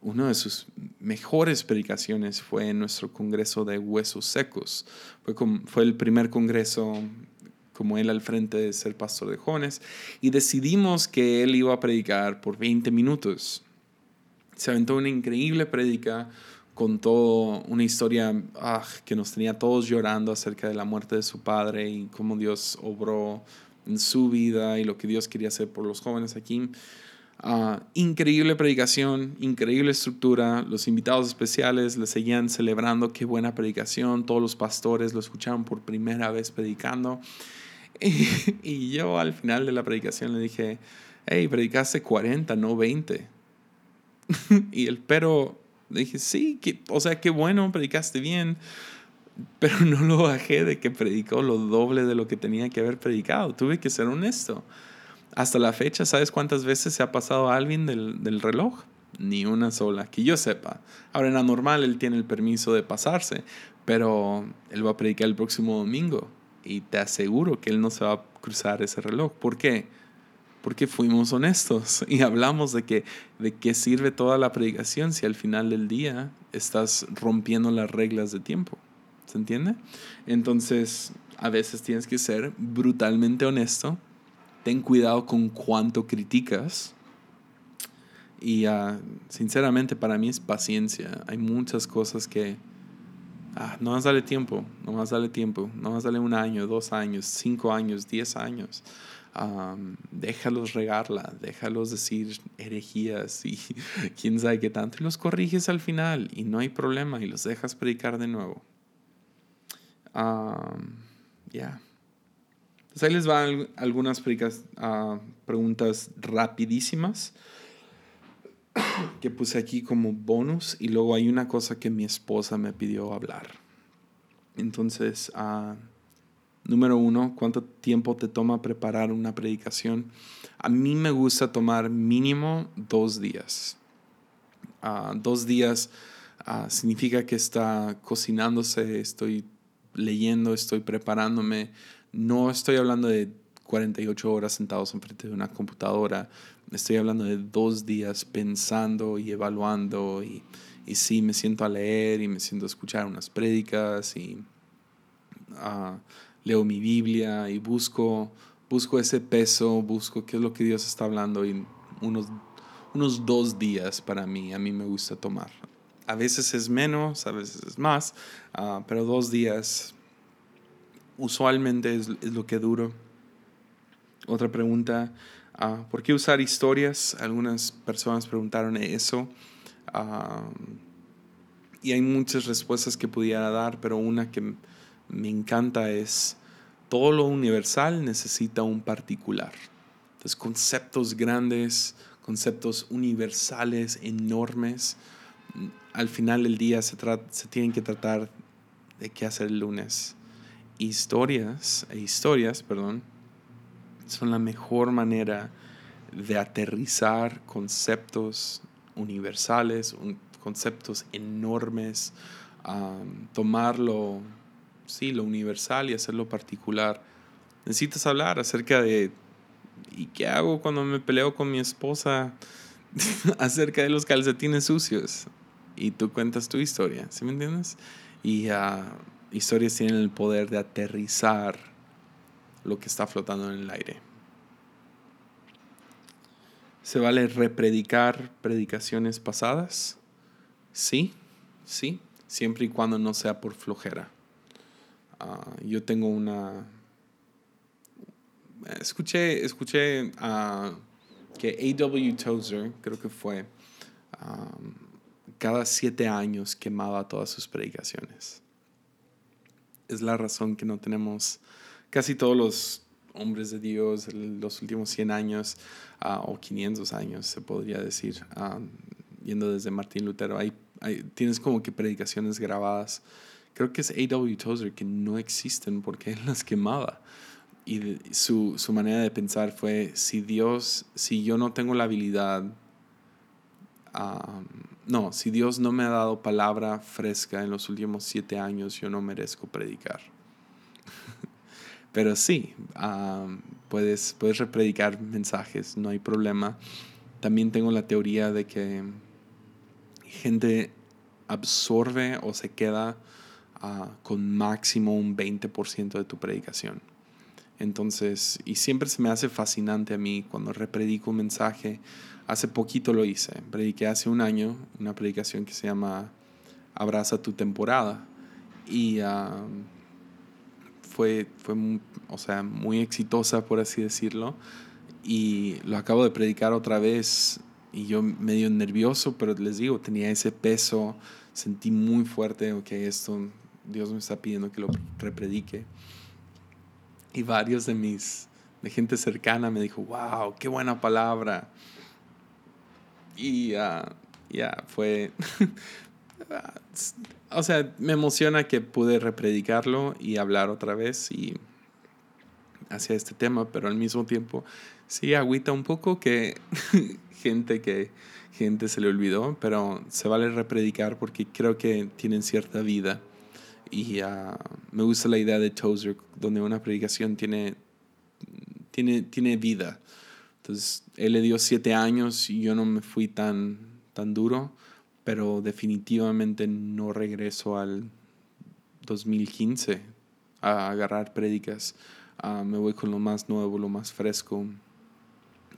una de sus mejores predicaciones fue en nuestro Congreso de Huesos Secos. Fue, fue el primer congreso como él al frente de ser pastor de jóvenes y decidimos que él iba a predicar por 20 minutos. Se aventó una increíble prédica, contó una historia ah, que nos tenía todos llorando acerca de la muerte de su padre y cómo Dios obró en su vida y lo que Dios quería hacer por los jóvenes aquí. Ah, increíble predicación, increíble estructura. Los invitados especiales le seguían celebrando qué buena predicación. Todos los pastores lo escucharon por primera vez predicando. Y, yo al final de la predicación le dije, hey, predicaste 40, no 20. y el pero le dije, sí, que, o sea, qué bueno, predicaste bien. Pero no lo bajé de que predicó lo doble de lo que tenía que haber predicado. Tuve que ser honesto. Hasta la fecha, ¿sabes cuántas veces se ha pasado a Alvin del, del reloj? Ni una sola, que yo sepa. Ahora en la normal él tiene el permiso de pasarse, pero él va a predicar el próximo domingo y te aseguro que él no se va a cruzar ese reloj. ¿Por qué? Porque fuimos honestos y hablamos de que de qué sirve toda la predicación si al final del día estás rompiendo las reglas de tiempo. ¿Se entiende? Entonces, a veces tienes que ser brutalmente honesto ten cuidado con cuánto criticas. Y uh, sinceramente para mí es paciencia. Hay muchas cosas que ah, no más dale tiempo, no más dale tiempo, no más dale un año, dos años, cinco años, diez años. Um, déjalos regarla, déjalos decir herejías y quién sabe qué tanto, y los corriges al final y no hay problema y los dejas predicar de nuevo. Um, ya. Pues ahí les van algunas uh, preguntas rapidísimas que puse aquí como bonus y luego hay una cosa que mi esposa me pidió hablar. Entonces, uh, Número uno, ¿cuánto tiempo te toma preparar una predicación? A mí me gusta tomar mínimo dos días. Ah, dos días ah, significa que está cocinándose, estoy leyendo, estoy preparándome. No estoy hablando de 48 horas sentados enfrente de una computadora. Estoy hablando de dos días pensando y evaluando y, y sí, me siento a leer y me siento a escuchar unas prédicas y uh, leo mi Biblia y busco, busco ese peso, busco qué es lo que Dios está hablando y unos, unos dos días para mí, a mí me gusta tomar. A veces es menos, a veces es más, uh, pero dos días usualmente es, es, lo que duro. Otra pregunta, uh, ¿por qué usar historias? Algunas personas preguntaron eso. Uh, y hay muchas respuestas que pudiera dar, pero una que me encanta es todo lo universal necesita un particular. Entonces, conceptos grandes, conceptos universales, enormes, al final del día se, se tienen que tratar de qué hacer el lunes. Historias, e historias, perdón, son la mejor manera de aterrizar conceptos universales, conceptos enormes, tomarlo sí, lo universal y hacerlo particular. Necesitas hablar acerca de, ¿y qué hago cuando me peleo con mi esposa acerca de los calcetines sucios? Y tú cuentas tu historia, ¿sí me entiendes? Y uh, historias tienen el poder de aterrizar lo que está flotando en el aire. ¿Se vale repredicar predicaciones pasadas? Sí, sí, siempre y cuando no sea por flojera. Ah, yo tengo una... Escuché, escuché uh, que A.W. Tozer, creo que fue, cada siete años quemaba todas sus predicaciones. Es la razón que no tenemos casi todos los hombres de Dios los últimos 100 años uh, o 500 años, se podría decir, yendo desde Martín Lutero. Hay, hay, tienes como que predicaciones grabadas creo que es A.W. Tozer, que no existen porque él las quemaba. Y su, su, manera de pensar fue, si Dios, si yo no tengo la habilidad, no, si Dios no me ha dado palabra fresca en los últimos siete años, yo no merezco predicar. Pero sí, puedes, puedes repredicar mensajes, no hay problema. También tengo la teoría de que gente absorbe o se queda con máximo un 20% de tu predicación. Entonces, y siempre se me hace fascinante a mí cuando repredico un mensaje. Hace poquito lo hice, prediqué hace un año una predicación que se llama Abraza tu temporada. Y fue, fue o sea, muy exitosa, por así decirlo. Y lo acabo de predicar otra vez y yo medio nervioso, pero les digo, tenía ese peso, sentí muy fuerte, ok, esto Dios me está pidiendo que lo repredique. Y varios de mis, de gente cercana me dijo, wow, qué buena palabra. Y ya, fue, o sea, me emociona que pude repredicarlo y hablar otra vez y hacia este tema, pero al mismo tiempo sí agüita un poco que gente que gente se le olvidó, pero se vale repredicar porque creo que tienen cierta vida y uh, me gusta la idea de Tozer, donde una predicación tiene, tiene, tiene vida. Entonces, él le dio siete años y yo no me fui tan, tan duro, pero definitivamente no regreso al 2015 a agarrar prédicas. Uh, me voy con lo más nuevo, lo más fresco.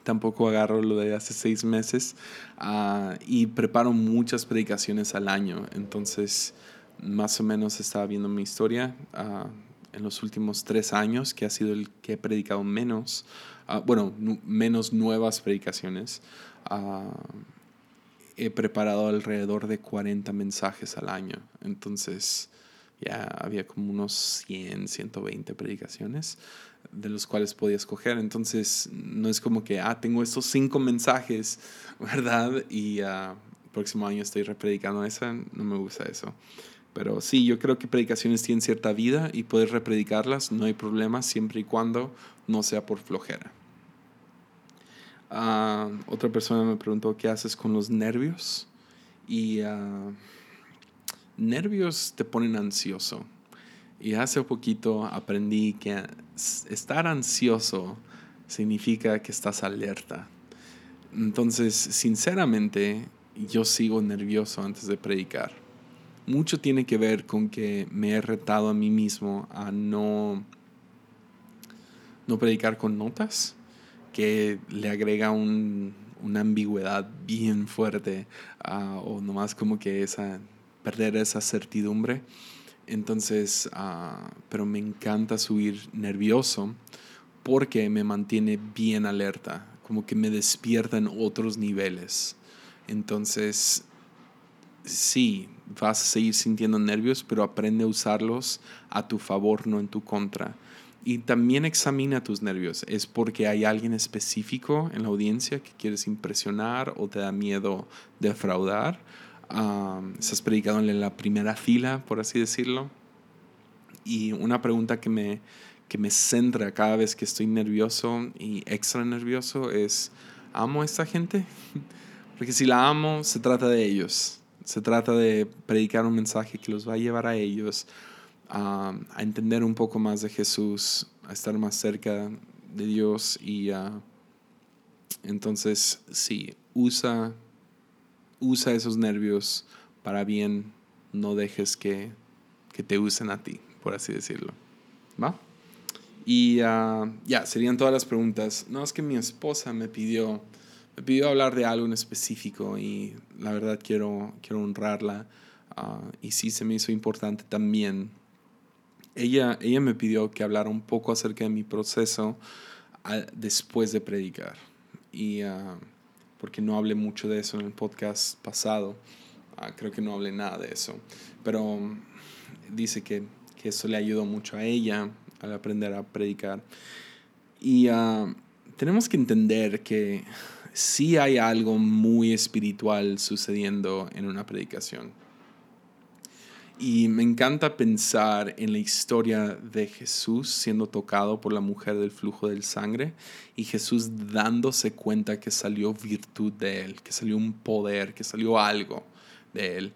Tampoco agarro lo de hace seis meses uh, y preparo muchas predicaciones al año. Entonces, más o menos estaba viendo mi historia ah, en los últimos tres años, que ha sido el que he predicado menos, ah, bueno, menos nuevas predicaciones. Ah, he preparado alrededor de 40 mensajes al año. Entonces, ya había como unos 100, 120 predicaciones de los cuales podía escoger. Entonces, no es como que, ah, tengo estos cinco mensajes, ¿verdad? Y el próximo año estoy repredicando esa. No me gusta eso Pero sí, yo creo que predicaciones tienen cierta vida y puedes repredicarlas, no hay problema, siempre y cuando no sea por flojera. Ah, otra persona me preguntó qué haces con los nervios. Y uh, nervios te ponen ansioso. Y hace poquito aprendí que estar ansioso significa que estás alerta. Entonces, sinceramente, yo sigo nervioso antes de predicar. Mucho tiene que ver con que me he retado a mí mismo a no, no predicar con notas, que le agrega una ambigüedad bien fuerte o nomás como que esa, perder esa certidumbre. Entonces, uh, pero me encanta subir nervioso porque me mantiene bien alerta, como que me despierta en otros niveles. Entonces, sí, vas a seguir sintiendo nervios, pero aprende a usarlos a tu favor, no en tu contra. Y también examina tus nervios. ¿Es porque hay alguien específico en la audiencia que quieres impresionar o te da miedo defraudar? Um, ¿Estás predicado en la primera fila, por así decirlo? Y una pregunta que me, que me centra cada vez que estoy nervioso y extra nervioso es, ¿amo a esta gente? Porque si la amo, se trata de ellos. Se trata de predicar un mensaje que los va a llevar a ellos a, entender un poco más de Jesús, a estar más cerca de Dios y entonces sí, usa, usa esos nervios para bien, no dejes que, que te usen a ti, por así decirlo. ¿Va? Y ah, ya, serían todas las preguntas. No, es que mi esposa me pidió, me pidió hablar de algo en específico y la verdad quiero, quiero honrarla. Ah, y sí se me hizo importante también. Ella, ella me pidió que hablara un poco acerca de mi proceso ah, después de predicar. Y porque no hablé mucho de eso en el podcast pasado. creo que no hablé nada de eso. Pero dice que, que eso le ayudó mucho a ella al aprender a predicar. Y tenemos que entender que sí hay algo muy espiritual sucediendo en una predicación. Y me encanta pensar en la historia de Jesús siendo tocado por la mujer del flujo del sangre y Jesús dándose cuenta que salió virtud de él, que salió un poder, que salió algo de él.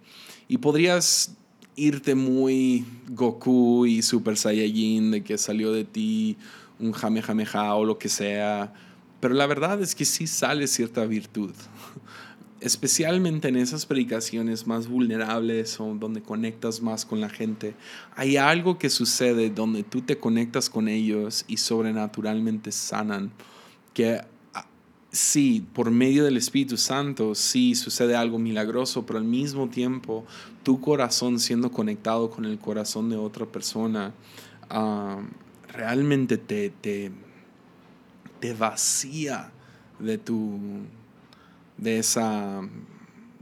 Y podrías irte muy Goku y Super Saiyajin, de que salió de ti un Jamejameja o lo que sea. Pero la verdad es que sí sale cierta virtud. Especialmente en esas predicaciones más vulnerables o donde conectas más con la gente. Hay algo que sucede donde tú te conectas con ellos y sobrenaturalmente sanan. Que sí, por medio del Espíritu Santo, sí sucede algo milagroso, pero al mismo tiempo tu corazón siendo conectado con el corazón de otra persona, ah, realmente te, te, te, vacía de, tu, de, esa,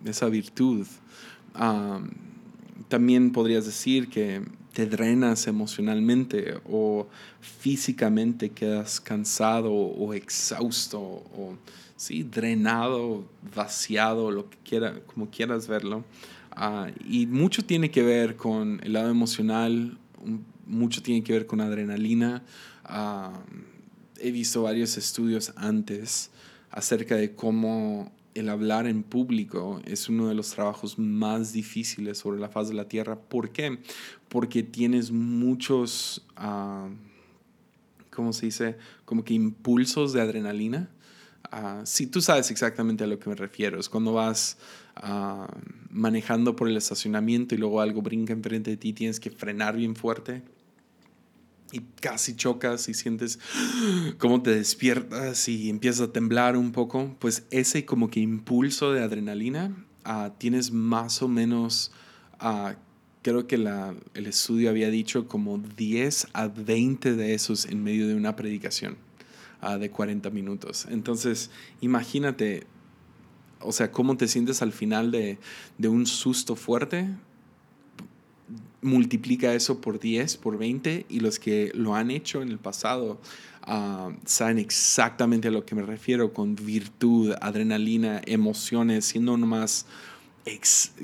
de esa virtud. También podrías decir que te drenas emocionalmente o físicamente quedas cansado o exhausto o sí, drenado, vaciado, lo que quiera, como quieras verlo. Ah, y mucho tiene que ver con el lado emocional, mucho tiene que ver con adrenalina. He visto varios estudios antes acerca de cómo el hablar en público es uno de los trabajos más difíciles sobre la faz de la tierra. ¿Por qué? Porque tienes muchos, uh, ¿cómo se dice? Como que impulsos de adrenalina. Uh, sí, tú sabes exactamente a lo que me refiero. Es cuando vas ah, manejando por el estacionamiento y luego algo brinca enfrente de ti, tienes que frenar bien fuerte y casi chocas y sientes cómo te despiertas y empiezas a temblar un poco, pues ese como que impulso de adrenalina ah, tienes más o menos, uh, creo que el estudio había dicho como 10 a 20 de esos en medio de una predicación uh, de 40 minutos. Entonces, imagínate, o sea, cómo te sientes al final de, de un susto fuerte multiplica eso por 10, por 20 y los que lo han hecho en el pasado ah, saben exactamente a lo que me refiero con virtud, adrenalina, emociones, siendo nomás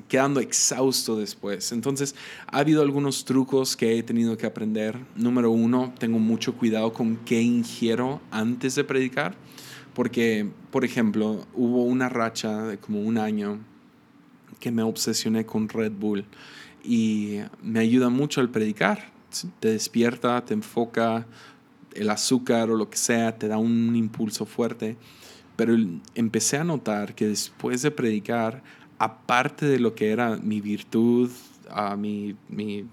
quedando exhausto después. Entonces, ha habido algunos trucos que he tenido que aprender. Número uno, tengo mucho cuidado con qué ingiero antes de predicar, porque, por ejemplo, hubo una racha de como un año que me obsesioné con Red Bull y me ayuda mucho al predicar. Te despierta, te enfoca, el azúcar o lo que sea, te da un impulso fuerte. Pero empecé a notar que después de predicar, aparte de lo que era mi virtud, a mi,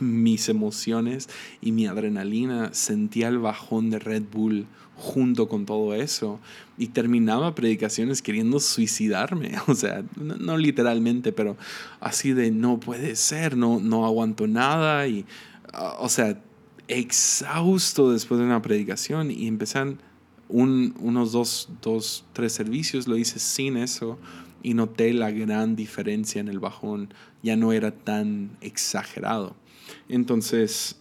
mis emociones y mi adrenalina, sentía el bajón de Red Bull junto con todo eso y terminaba predicaciones queriendo suicidarme, o sea, no, literalmente, pero así de no puede ser, no, no aguanto nada y, o sea, exhausto después de una predicación y empezan un, unos dos, dos, tres servicios, lo hice sin eso y noté la gran diferencia en el bajón. Ya no era tan exagerado. Entonces,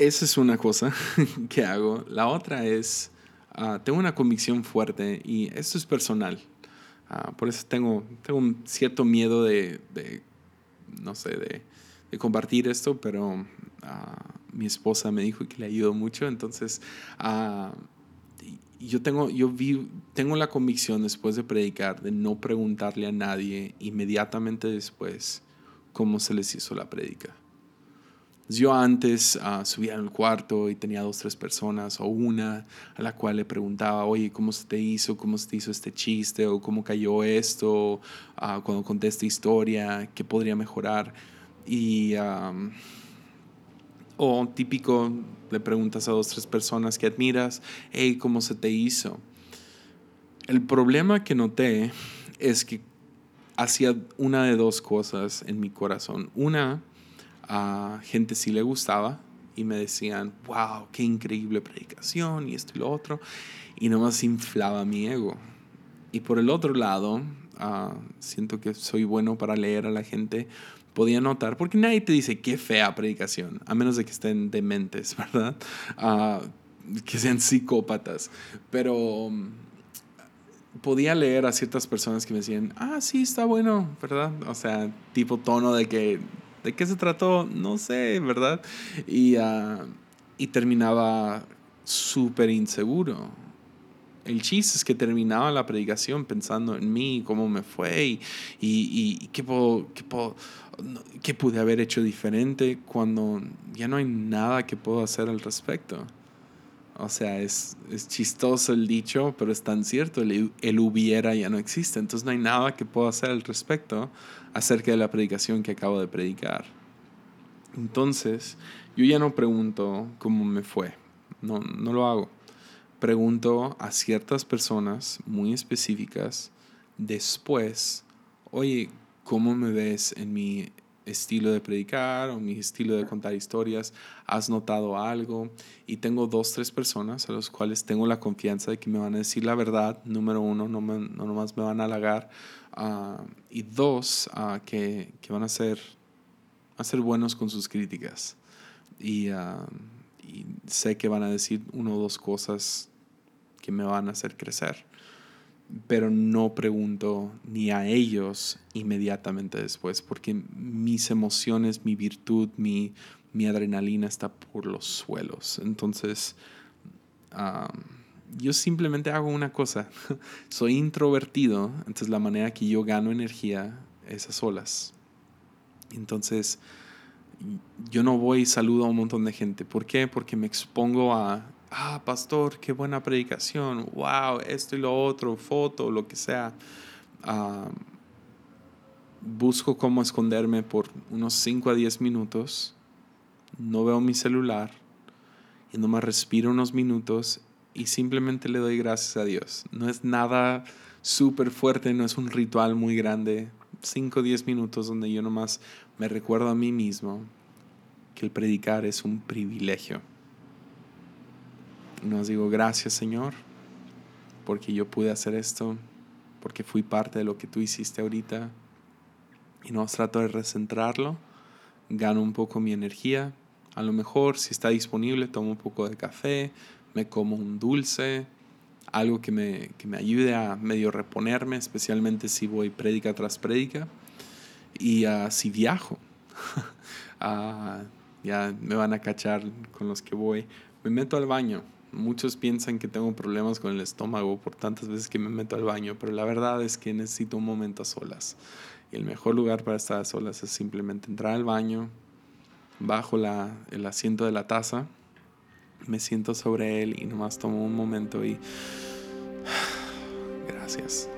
esa es una cosa que hago. La otra es, ah, tengo una convicción fuerte y esto es personal. Ah, por eso tengo, tengo un cierto miedo de, no sé, de, compartir esto, pero ah, mi esposa me dijo que le ayudó mucho. Entonces, yo tengo, yo vi, tengo la convicción después de predicar de no preguntarle a nadie inmediatamente después cómo se les hizo la prédica. Yo antes uh, subía al cuarto y tenía dos, tres personas o una a la cual le preguntaba, oye, ¿cómo se te hizo? ¿Cómo se te hizo este chiste? ¿O cómo cayó esto? Uh, cuando conté esta historia, ¿qué podría mejorar? Y... o típico, le preguntas a dos, tres personas que admiras, hey, ¿cómo se te hizo? El problema que noté es que hacía una de dos cosas en mi corazón. Una, a gente sí le gustaba y me decían, wow, qué increíble predicación y esto y lo otro. Y nomás inflaba mi ego. Y por el otro lado, ah, siento que soy bueno para leer a la gente podía notar, porque nadie te dice qué fea predicación, a menos de que estén dementes, ¿verdad? Ah, que sean psicópatas. Pero um, podía leer a ciertas personas que me decían, ah, sí, está bueno, ¿verdad? O sea, tipo tono de que, ¿de qué se trató? No sé, ¿verdad? Y, uh, y terminaba súper inseguro. El chiste es que terminaba la predicación pensando en mí, cómo me fue y, y, y qué, puedo, qué, puedo, qué pude haber hecho diferente cuando ya no hay nada que puedo hacer al respecto. O sea, es, es chistoso el dicho, pero es tan cierto, el, el, hubiera ya no existe. Entonces no hay nada que puedo hacer al respecto acerca de la predicación que acabo de predicar. Entonces, yo ya no pregunto cómo me fue. No, no lo hago pregunto a ciertas personas muy específicas después, oye, ¿cómo me ves en mi estilo de predicar o mi estilo de contar historias? ¿Has notado algo? Y tengo dos, tres personas a los cuales tengo la confianza de que me van a decir la verdad. Número uno, no, me, no nomás me van a halagar. Ah, y dos, uh, que, que, van a ser, a ser buenos con sus críticas. Y, uh, y sé que van a decir uno o dos cosas que me van a hacer crecer. Pero no pregunto ni a ellos inmediatamente después, porque mis emociones, mi virtud, mi, mi adrenalina está por los suelos. Entonces, yo simplemente hago una cosa. Soy introvertido, entonces la manera que yo gano energía es a solas. Entonces, yo no voy y saludo a un montón de gente. ¿Por qué? Porque me expongo a ah, pastor, qué buena predicación, wow, esto y lo otro, foto, lo que sea. busco cómo esconderme por unos 5 a 10 minutos, no veo mi celular y no me respiro unos minutos y simplemente le doy gracias a Dios. No es nada súper fuerte, no es un ritual muy grande. 5 o 10 minutos donde yo nomás me recuerdo a mí mismo que el predicar es un privilegio nos digo, gracias Señor, porque yo pude hacer esto, porque fui parte de lo que tú hiciste ahorita. Y nos trato de recentrarlo, gano un poco mi energía. A lo mejor, si está disponible, tomo un poco de café, me como un dulce, algo que me, que me ayude a medio reponerme, especialmente si voy prédica tras prédica y uh, si viajo. uh, ya me van a cachar con los que voy. Me meto al baño. Muchos piensan que tengo problemas con el estómago por tantas veces que me meto al baño, pero la verdad es que necesito un momento a solas. Y el mejor lugar para estar a solas es simplemente entrar al baño, bajo la, el asiento de la taza, me siento sobre él y nomás tomo un momento y gracias,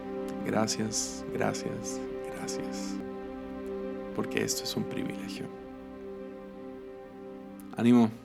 gracias, gracias, gracias. Porque esto es un privilegio. Ánimo.